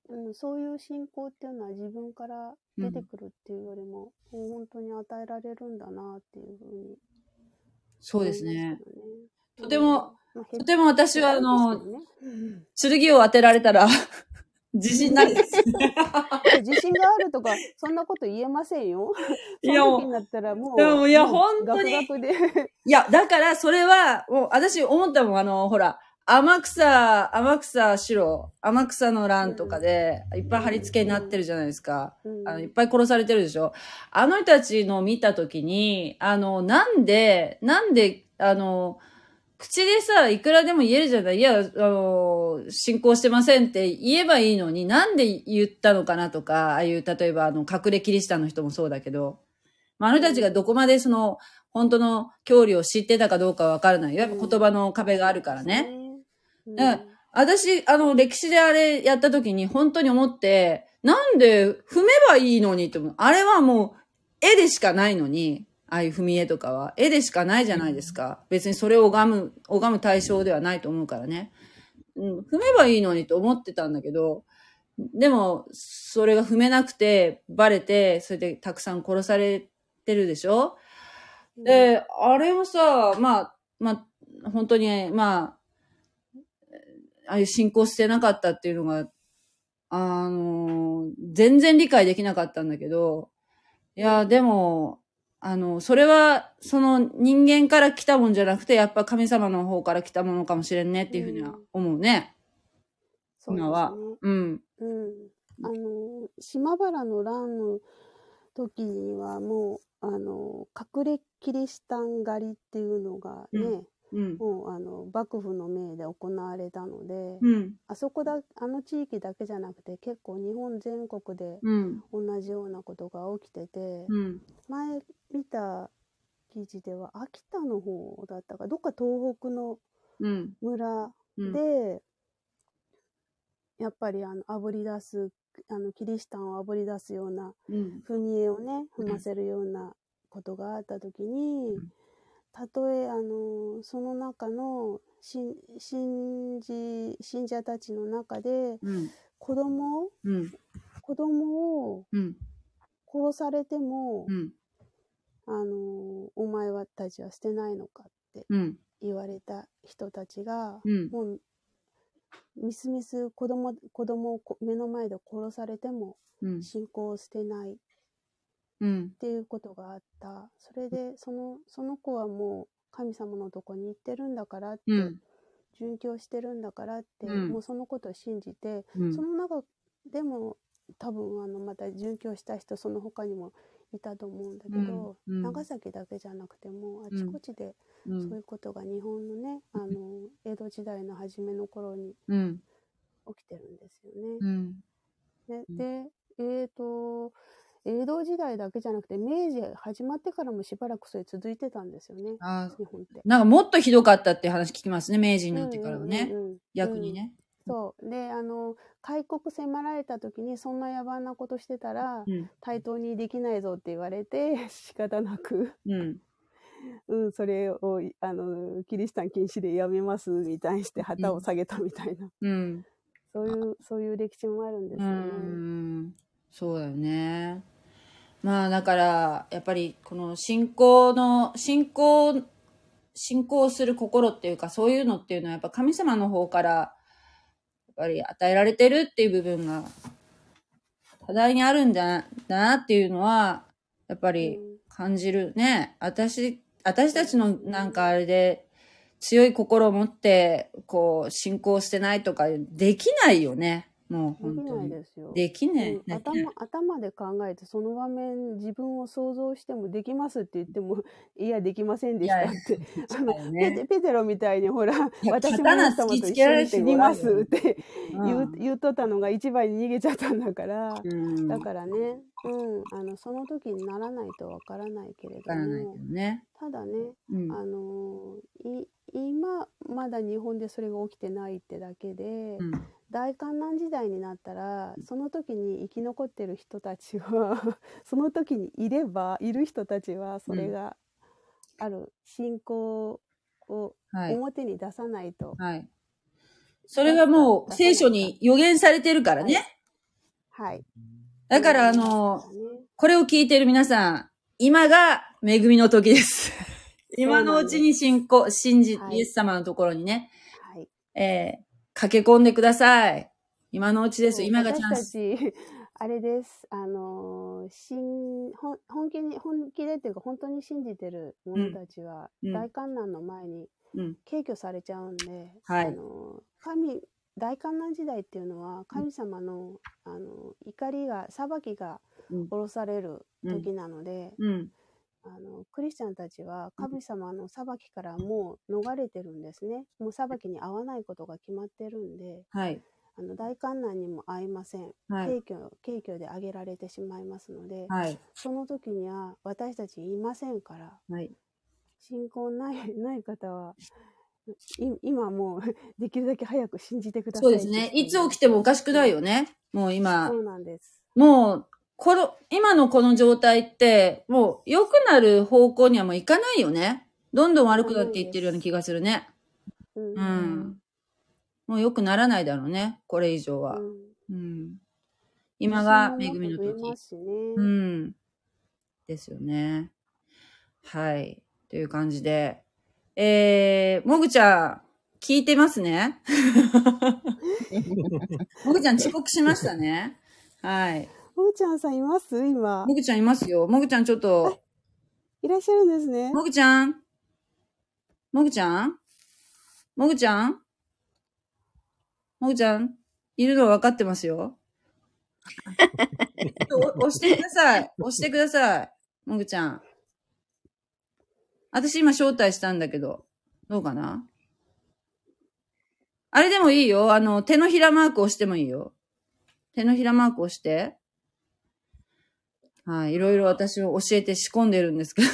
うん、そういう信仰っていうのは自分から出てくるっていうよりも、もう本当に与えられるんだなっていうふうにそうですねよ。とても、まあとても私はあの、ねうん剣を当てられたら、自信ないです。自信があるとか、そんなこと言えませんよ。いやになったらもう、いや本当にガクガクで。いや、だから、それは、もう、私思ったもん、あの、ほら、天草、天草白、天草の乱とかで、いっぱい貼り付けになってるじゃないですか。うんあの、いっぱい殺されてるでしょ。あの人たちの見たときに、あの、なんで、なんで、あの、口でさ、いくらでも言えるじゃない。いや、あの、信仰してませんって言えばいいのに、なんで言ったのかなとか、ああいう、例えば、あの、隠れキリシタンの人もそうだけど、まあ、あの人たちがどこまでその、本当の教理を知ってたかどうかはわからないよ。やっぱ言葉の壁があるからね。うん。うん私、あの、歴史であれやった時に本当に思って、なんで踏めばいいのにって思う。あれはもう、絵でしかないのに、ああいう踏み絵とかは。絵でしかないじゃないですか。別にそれを拝む、拝む対象ではないと思うからね。うん、踏めばいいのにと思ってたんだけど、でも、それが踏めなくて、バレて、それでたくさん殺されてるでしょ？で、あれをさ、まあ、まあ、本当に、まあ、ああいう信仰してなかったっていうのが、あの、全然理解できなかったんだけど、いや、でも、あの、それは、その人間から来たもんじゃなくて、やっぱ神様の方から来たものかもしれんねっていうふうには思うね。そうですね今は。うん。うん。あの、島原の乱の時にはもう、あの、隠れキリシタン狩りっていうのがね、うんうん。もうあの幕府の命で行われたので、うん。あそこだあの地域だけじゃなくて結構日本全国でうん。同じようなことが起きてて、うん。前見た記事では秋田の方だったかどっか東北のうん。村うん。で、やっぱりあの炙り出すあのキリシタンを炙り出すようなうん。踏み絵をね踏ませるようなことがあった時に、うんたとえあのその中の信信じ信者たちの中でうん。子供をうん。子供をうん。殺されても、うん。あのお前はたちは捨てないのかってうん。言われた人たちが、うん。もうみすみす子供子供をこ目の前で殺されてもうん。信仰を捨てないっうん。ていうことがあったそれでそのその子はもう神様のとこに行ってるんだからって、うん。殉教してるんだからって、うんもうそのことを信じて、うんその中でも多分あのまた殉教した人その他にもいたと思うんだけど、うんうん長崎だけじゃなくてもあちこちでう。そうんいうことが日本のね、あの江戸時代の初めの頃にうん。起きてるんですよね。うん。ねうんでえっ、と江戸時代だけじゃなくて明治始まってからもしばらくそれ続いてたんですよねあ日本って。なんかもっとひどかったって話聞きますね、明治になってからはね。うんうんうんうん逆にね。そうであの開国迫られた時にそんな野蛮なことしてたら、うん。対等にできないぞって言われて 仕方なく、うん。うん、それをあのキリシタン禁止でやめますみたいにして旗を下げたみたいな、うん。そういうそういう歴史もあるんですうよね。ん。そうだよね。まあだから、やっぱりこの信仰の、信仰、信仰する心っていうか、そういうのっていうのはやっぱ神様の方から、やっぱり与えられてるっていう部分が、多大にあるんだだなっていうのは、やっぱり感じるね。私、私たちのなんかあれで、強い心を持って、こう、信仰してないとか、できないよね。もうできない本当に。ですよ。でき頭頭で考えてその場面自分を想像してもできますって言っても いやできませんでしたって あのペペテロみたいにほら私も死にますって言う,、うん言うとったのが一番に逃げちゃったんだから、うん。だからね、うん、あのその時にならないとわからないけれどもどね。ただね、うん。あのい今まだ日本でそれが起きてないってだけで、うん大観難時代になったらその時に生き残ってる人たちは その時にいればいる人たちはそれがある信仰をはい。表に出さないと、はい。それはもう聖書に予言されてるからね。はい。だからあの、これを聞いてる皆さん、今が恵みの時です。今のうちに信仰、信じ、はいイエス様のところにね、はい、えー駆け込んでください。今のうちです。今がチャンス。あれですあの信本本気に本気でっていうか本当に信じてる者たちは、うんうん大観難の前にうん。軽挙されちゃうんで、はいあの神大観難時代っていうのは神様の,、あの怒りが裁きがうん下ろされる時なので、うん。あのクリスチャンたちは神様の裁きからもう逃れてるんですねもう裁きに合わないことが決まってるんではい。あの大観難にも合いません、はい。軽挙軽挙で挙げられてしまいますので、はい。その時には私たちいませんからはい。信仰ない ない方はい今もう できるだけ早く信じてくださいそうですね。いつ起きてもおかしくないよね。もう今そ、うなんですもう、この、今のこの状態って、もう良くなる方向にはもういかないよね。どんどん悪くなっていってるような気がするね。うんうん。もう良くならないだろうね。これ以上は。うんうん。今が恵みの時うん。ですよね。はい。という感じで。えー、もぐちゃん、聞いてますね もぐちゃん遅刻しましたね。はい。もぐちゃんさんいます？今もぐちゃんいますよ。もぐちゃんちょっと、いらっしゃるんですねもぐちゃんもぐちゃん？もぐちゃん？もぐちゃんいるの分かってますよ。お 押してください。押してください。もぐちゃん。私今招待したんだけど、どうかな？あれでもいいよ。あの、手のひらマーク押してもいいよ。手のひらマーク押して。はい。いろいろ私を教えて仕込んでるんですけど。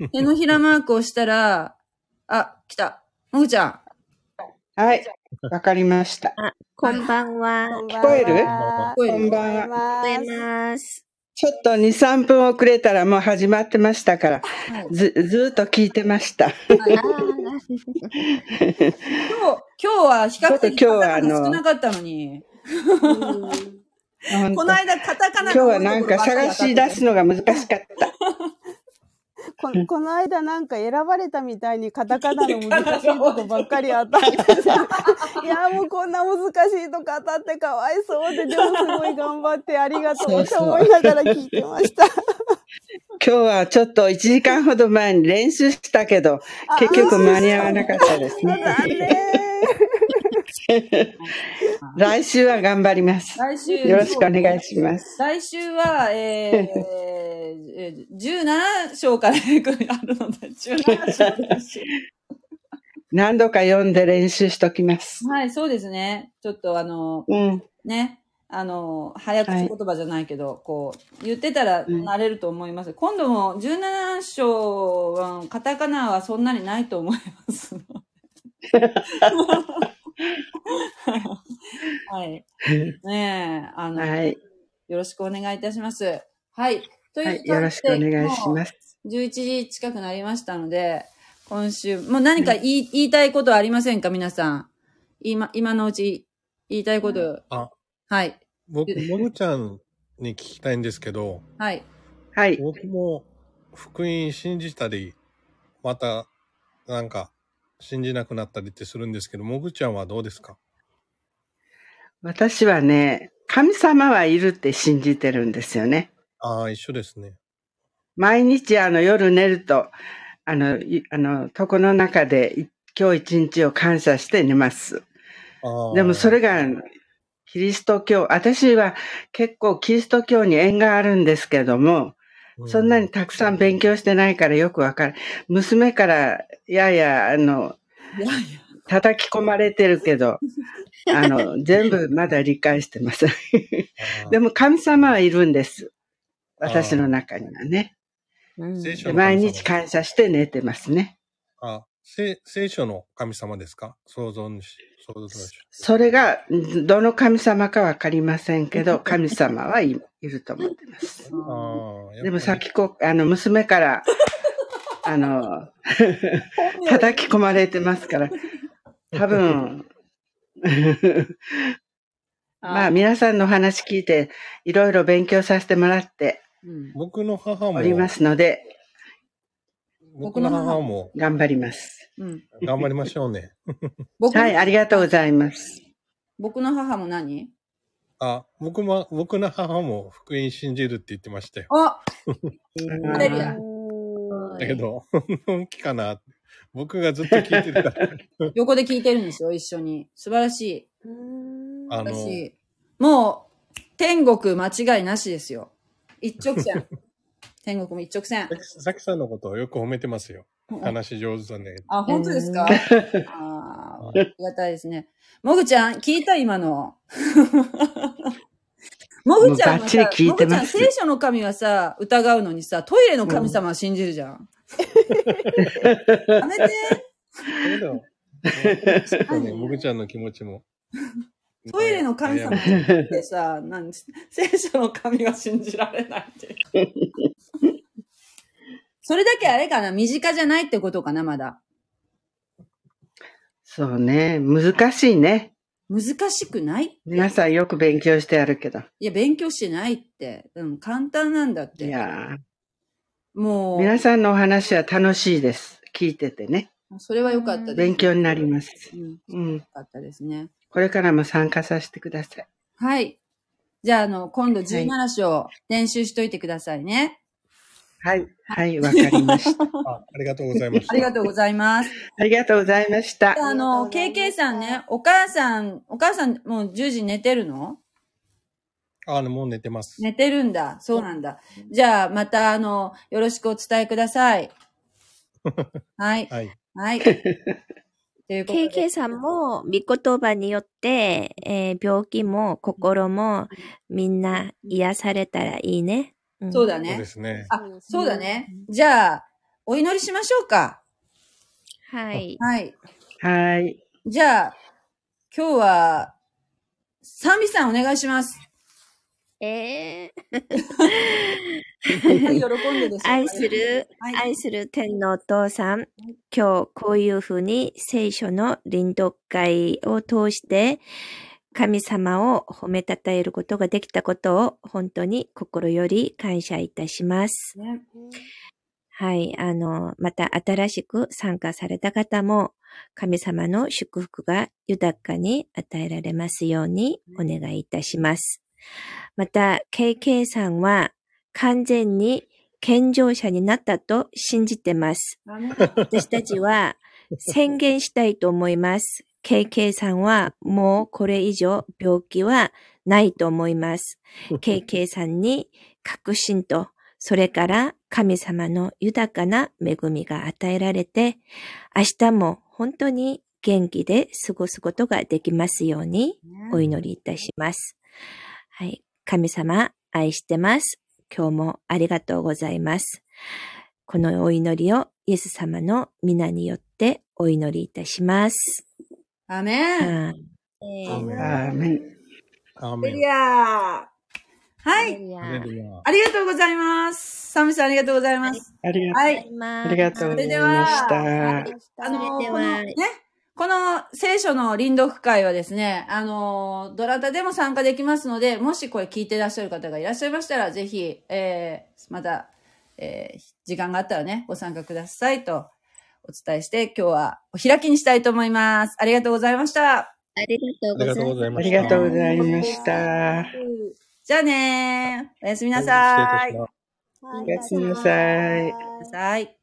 手のひらマークをしたら、あ、来た。もぐちゃん。はい、わかりました。こんばんは。聞こえる？聞こえるこんばんは。聞こえすます。ちょっと2、3分遅れたらもう始まってましたから、はいず、ずーっと聞いてました。あ今日、今日は比較的ちょっと今日はあの少なかったのに。この間カタカナ今日はなんか探し出すのが難しかった。ここの間なんか選ばれたみたいにカタカナの難しいとこばっかり当たって いやもうこんな難しいとこ当たってかわいそうででもすごい頑張ってありがとうって思いながら聞いてました。今日はちょっと1時間ほど前に練習したけど、結局間に合わなかったですね。来週は頑張ります。来週。よろしくお願いします。来週は、えー、えー、17章からあるので、17章何度か読んで練習しときます。はい、そうですね。ちょっとあの、うん。ね、あの、早口言葉じゃないけど、こう、言ってたらうん慣れると思います。今度も17章は、カタカナはそんなにないと思います。はい。ねえ、あの、はい。よろしくお願いいたします。はい。というはい。よろしくお願いします。す。11時近くなりましたので、今週、もう何か言い,、言いたいことありませんか？皆さん。今、今のうち言いたいこと。あ、はい。僕、もぐちゃんに聞きたいんですけど、はい。はい。僕も福音信じたり、また、なんか、信じなくなったりってするんですけど、もぐちゃんはどうですか？私はね、神様はいるって信じてるんですよね。ああ、一緒ですね。毎日あの夜寝ると、あの、いあの、床の中でい今日一日を感謝して寝ます。でもそれが、キリスト教、私は結構キリスト教に縁があるんですけども、うそんなにたくさん勉強してないからよくわかる。娘から、やや、あの、いやいや。叩き込まれてるけど、あの、全部まだ理解してます。ああでも神様はいるんです。私の中にはね。毎日感謝して寝てますね。あ聖聖書の神様ですか？創造主。創造主。それが、んどの神様かわかりませんけど、神様はいいると思ってます。でもさっきこ、あの、娘から、あの、叩き込まれてますから、多分、まあ皆さんのお話聞いて、いろいろ勉強させてもらってうん僕の母も、おりますので、僕の母も頑張ります。うん。頑張りましょうね。僕はい、ありがとうございます。僕の母も何？あ、僕も、僕の母も福音信じるって言ってましたよ。あハレルヤだけど、本気かな僕がずっと聞いてるから。横で聞いてるんですよ、一緒に。素晴らしい。うーんあの、私、もう、天国間違いなしですよ。一直線。天国も一直線。さきさんのことをよく褒めてますよ。話上手だね。あ、本当ですか？ああ、ありがたいですね。もぐちゃん、聞いた今の。もぐちゃんはさ、もぐちゃん、聖書の神はさ、疑うのにさ、トイレの神様は信じるじゃん。やめて。そうだよ。そうだね、もぐちゃんの気持ちも。トイレの神様ってさ、なん聖書の神は信じられないって。それだけあれかな身近じゃないってことかなまだ。そうね、難しいね。難しくない皆さんよく勉強してあるけど。いや、勉強してないって。うん、簡単なんだっいて。やもー皆さんのお話は楽しいです。聞いててね。う、それは良かったです。勉強になります。うん、うん。良かったですね。これからも参加させてください。はい。じゃあ、あの、今度17章練習しといてくださいね。はい。はい、わかりました。あありがとうございました。ありがとうございます。ありがとうございました。あの、KK さんね、お母さん、お母さんもう10時寝てるの？あ、もう寝てます。寝てるんだ。そうなんだ。じゃあ、また、あの、よろしくお伝えください。はい。はい。はい。KK さんも、御言葉によって、えー病気も心もみんな癒されたらいいね。んそうだそうでね。すね。あ、そうだね。じゃあ、お祈りしましょうか。はい。はい。はい。じゃあ、今日は、サンビさんお願いします。えー 喜んでです愛する、はい愛する天のお父さん、今日こういうふうに聖書の臨読会を通して神様を褒めたたえることができたことを本当に心より感謝いたします。ねはい。あの、また新しく参加された方も神様の祝福が豊かに与えられますようにお願いいたします。また、KK さんは完全に健常者になったと信じてます。私たちは宣言したいと思います。KK さんはもうこれ以上病気はないと思います。KK さんに確信と、それから神様の豊かな恵みが与えられて、明日も本当に元気で過ごすことができますようにお祈りいたします。はい。神様、愛してます。今日もありがとうございます。このお祈りをイエス様の皆によってお祈りいたします。アメン。あアーメンアーメン。はい。ありがとうございます。サムさんありがとうございます。ありがはい。ありがとうございました。あの、それではこのね、この聖書の臨読会はですね、あの、どなたでも参加できますので、もしこれ聞いてらっしゃる方がいらっしゃいましたら、ぜひ、えー、また、えー、時間があったらね、ご参加くださいとお伝えして、今日はお開きにしたいと思います。ありがとうございました。ありがとうございあました。りがとうございました。じゃあねー。おやすみなはいさいおやすみなさいおやすみなさい。